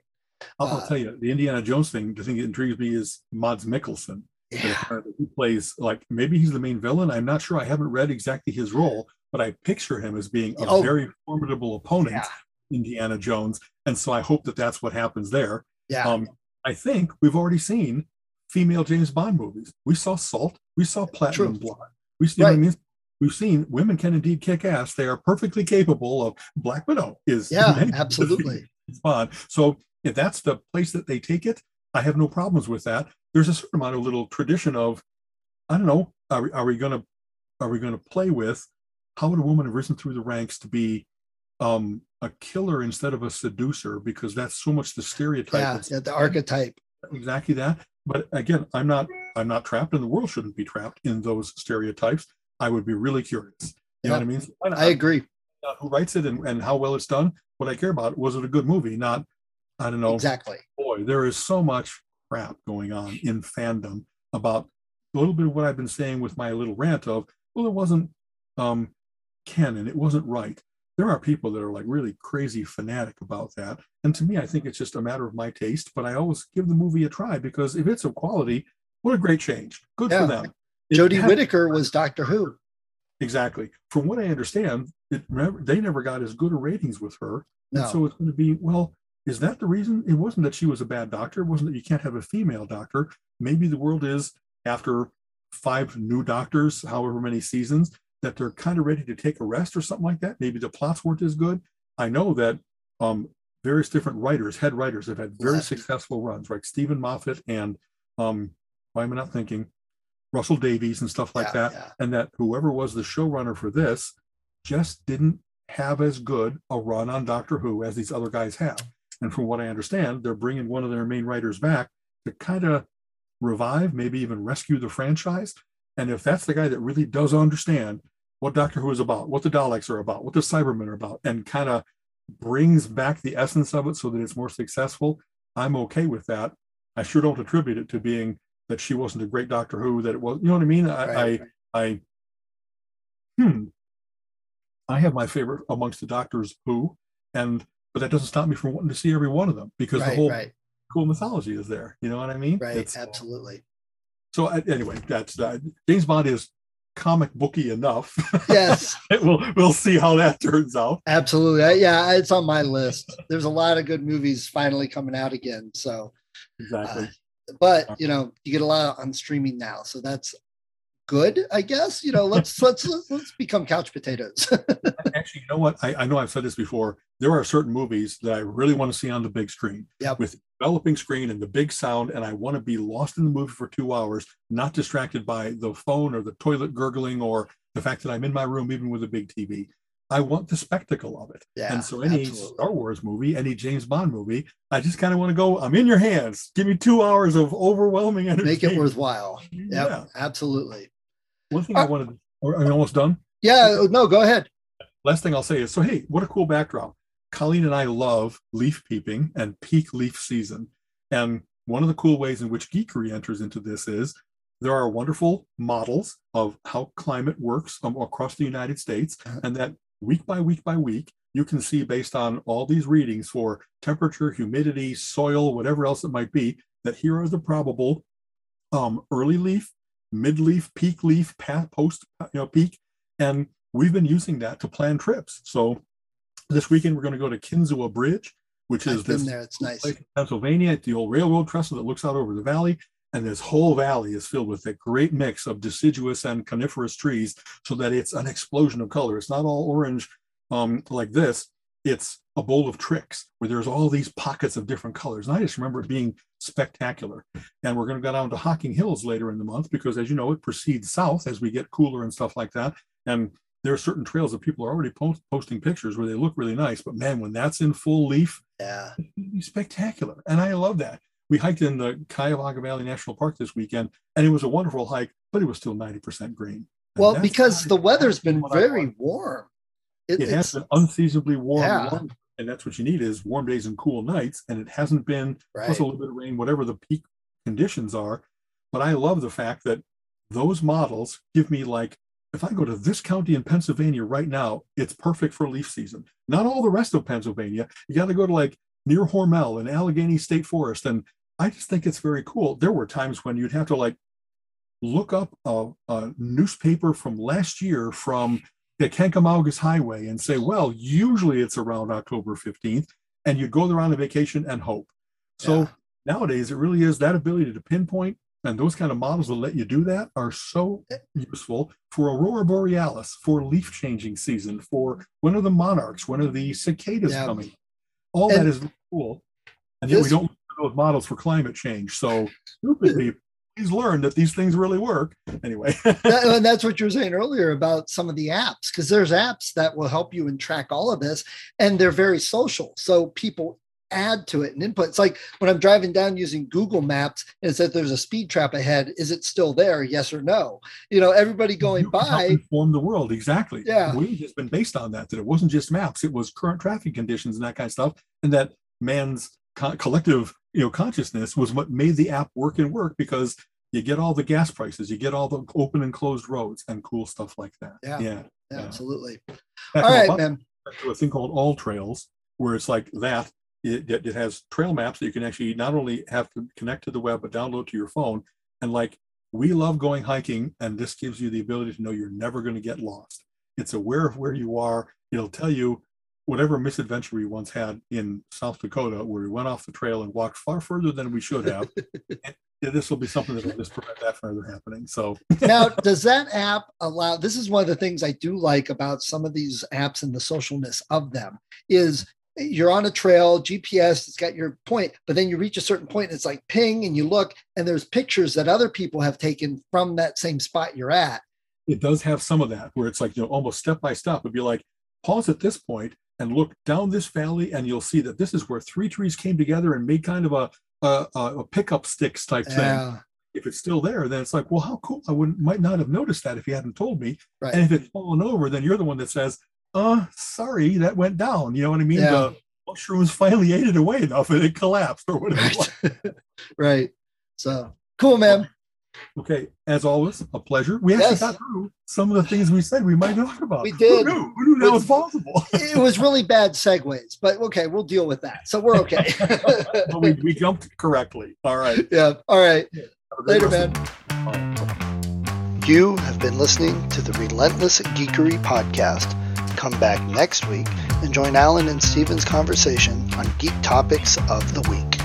I'll, I'll uh, tell you, the Indiana Jones thing, the thing that intrigues me is Mads Mikkelsen. that Yeah, he plays like maybe he's the main villain. I'm not sure. I haven't read exactly his role, but I picture him as being a Oh. very formidable opponent, Yeah. Indiana Jones. And so I hope that that's what happens there. yeah, Um, I think we've already seen female James Bond movies. We saw Salt. We saw Platinum True. Blonde. We what I Right. mean? We've seen women can indeed kick ass. They are perfectly capable of. Black Widow is yeah, absolutely. Bond. So if that's the place that they take it, I have no problems with that. There's a certain amount of little tradition of, I don't know, are, we- are we gonna are we gonna play with how would a woman have risen through the ranks to be um a killer instead of a seducer because that's so much the stereotype Yeah, yeah, the archetype. exactly that but again i'm not i'm not trapped and the world shouldn't be trapped in those stereotypes i would be really curious you know what i mean So why? I agree. Not who writes it and, and how well it's done what i care about was it a good movie not i don't know Exactly. boy, there is so much crap going on in fandom about a little bit of what I've been saying with my little rant of, well, it wasn't um, canon, it wasn't right. There are people that are like really crazy fanatic about that. And to me, I think it's just a matter of my taste, but I always give the movie a try because if it's of quality, what a great change. Good Yeah. for them. Jodie had- Whittaker was Doctor Who. Exactly. From what I understand, it never, they never got as good a ratings with her. And so it's going to be, well, is that the reason? It wasn't that she was a bad doctor. It wasn't that you can't have a female doctor. Maybe the world is, after five new doctors, however many seasons, that they're kind of ready to take a rest or something like that. Maybe the plots weren't as good. I know that um, various different writers, head writers, have had very successful runs, right? Steven Moffat and um, why am I not thinking? Russell Davies and stuff like Yeah, that yeah. and that whoever was the showrunner for this just didn't have as good a run on Doctor Who as these other guys have. And from what I understand, they're bringing one of their main writers back to kind of revive, maybe even rescue the franchise. And if that's the guy that really does understand what Doctor Who is about, what the Daleks are about, what the Cybermen are about, and kind of brings back the essence of it so that it's more successful, I'm okay with that. I sure don't attribute it to being that she wasn't a great Doctor Who, that it was, you know what I mean? I, Right. I, I, hmm, I have my favorite amongst the Doctors Who, and but that doesn't stop me from wanting to see every one of them because the whole right, cool mythology is there. You know what I mean? right. It's- Absolutely. So uh, anyway, that's uh, James Bond is comic booky enough. Yes. we'll we'll see how that turns out. Absolutely. Yeah, it's on my list. There's a lot of good movies finally coming out again. So, Exactly. but you know, you get a lot on streaming now. So that's good, I guess. You know, let's let's let's, let's become couch potatoes. Actually, you know what? I, I know I've said this before. There are certain movies that I really want to see on the big screen Yep. with developing screen and the big sound, and I want to be lost in the movie for two hours, not distracted by the phone or the toilet gurgling or the fact that I'm in my room, even with a big TV. I want the spectacle of it. yeah. and so any absolutely. Star Wars movie, any James Bond movie, I just kind of want to go, I'm in your hands. Give me two hours of overwhelming energy. make it worthwhile. Yep, Yeah. absolutely. One thing I Uh, wanted, or I'm almost done. Yeah, no, go ahead. last thing I'll say is so hey, what a cool backdrop. Colleen and I love leaf peeping and peak leaf season. And one of the cool ways in which geekery enters into this is there are wonderful models of how climate works um, across the United States, Uh-huh. and that week by week by week, you can see based on all these readings for temperature, humidity, soil, whatever else it might be, that here are the probable um, early leaf, mid leaf, peak leaf, post you know, peak, and we've been using that to plan trips. So this weekend we're going to go to Kinzua Bridge, which is I've been this there. It's nice. Pennsylvania at the old railroad trestle that looks out over the valley. And this whole valley is filled with a great mix of deciduous and coniferous trees so that it's an explosion of color. It's not all orange um, like this. It's a bowl of tricks where there's all these pockets of different colors. And I just remember it being spectacular. And we're going to go down to Hocking Hills later in the month because, as you know, it proceeds south as we get cooler and stuff like that. And there are certain trails that people are already post- posting pictures where they look really nice. But man, when that's in full leaf, Yeah. spectacular. And I love that. We hiked in the Cuyahoga Valley National Park this weekend, and it was a wonderful hike, but it was still 90% green. And Well, because the weather's been very warm. It, It has it's been unseasonably warm, Yeah. And that's what you need is warm days and cool nights. And it hasn't been plus a little bit of rain, whatever the peak conditions are. But I love the fact that those models give me like, if I go to this county in Pennsylvania right now, it's perfect for leaf season. Not all the rest of Pennsylvania. You got to go to like near Hormel and Allegheny State Forest. And I just think it's very cool. There were times when you'd have to like look up a, a newspaper from last year from the Kancamagus Highway and say, well, usually it's around October 15th. And you'd go there on a vacation and hope. So Yeah. nowadays, it really is that ability to pinpoint and those kind of models that let you do that are so useful for aurora borealis, for leaf changing season, for when are the monarchs, when are the cicadas Yeah. coming. All that And is cool. And yet we don't those models for climate change. So stupid people, learned that these things really work. Anyway, that- and that's what you were saying earlier about some of the apps because there's apps that will help you and track all of this and they're very social so people add to it and input it's like when i'm driving down using google maps and it says there's a speed trap ahead is it still there yes or no you know everybody going You by inform the world exactly. Yeah. Waze has been based on that. That it wasn't just maps; it was current traffic conditions and that kind of stuff, and that man's co- collective, you know, consciousness was what made the app work and work because you get all the gas prices, you get all the open and closed roads, and cool stuff like that. Yeah. yeah. Yeah, absolutely Back all right man to a thing called All Trails, where it's like that. It, it has trail maps that you can actually not only have to connect to the web, but download to your phone. And like, we love going hiking, and this gives you the ability to know you're never going to get lost. It's aware of where you are. It'll tell you whatever misadventure we once had in South Dakota, where we went off the trail and walked far further than we should have. And this will be something that will just prevent that from ever happening. So, now does that app allow this is one of the things i do like about some of these apps and the socialness of them is you're on a trail gps it's got your point but then you reach a certain point and it's like ping and you look and there's pictures that other people have taken from that same spot you're at it does have some of that where it's like you know almost step by step it'd be like pause at this point and look down this valley and you'll see that this is where three trees came together and made kind of a a, a pickup sticks type thing. If it's still there then it's like well how cool. I wouldn't might not have noticed that if you hadn't told me. Right. And if it's fallen over then you're the one that says uh sorry that went down. You know what i mean? Yeah. the mushrooms finally ate it away enough and it collapsed or whatever right. right. So cool man okay as always a pleasure we actually Yes. got through some of the things we said we might talk about We did. who knew, who knew that was possible it was really bad segues but okay we'll deal with that so we're okay but we, we jumped correctly. All right. yeah all right Have a great later man of- All right. You have been listening to the Relentless Geekery Podcast. Come back next week and join Alan and Steven's conversation on geek topics of the week.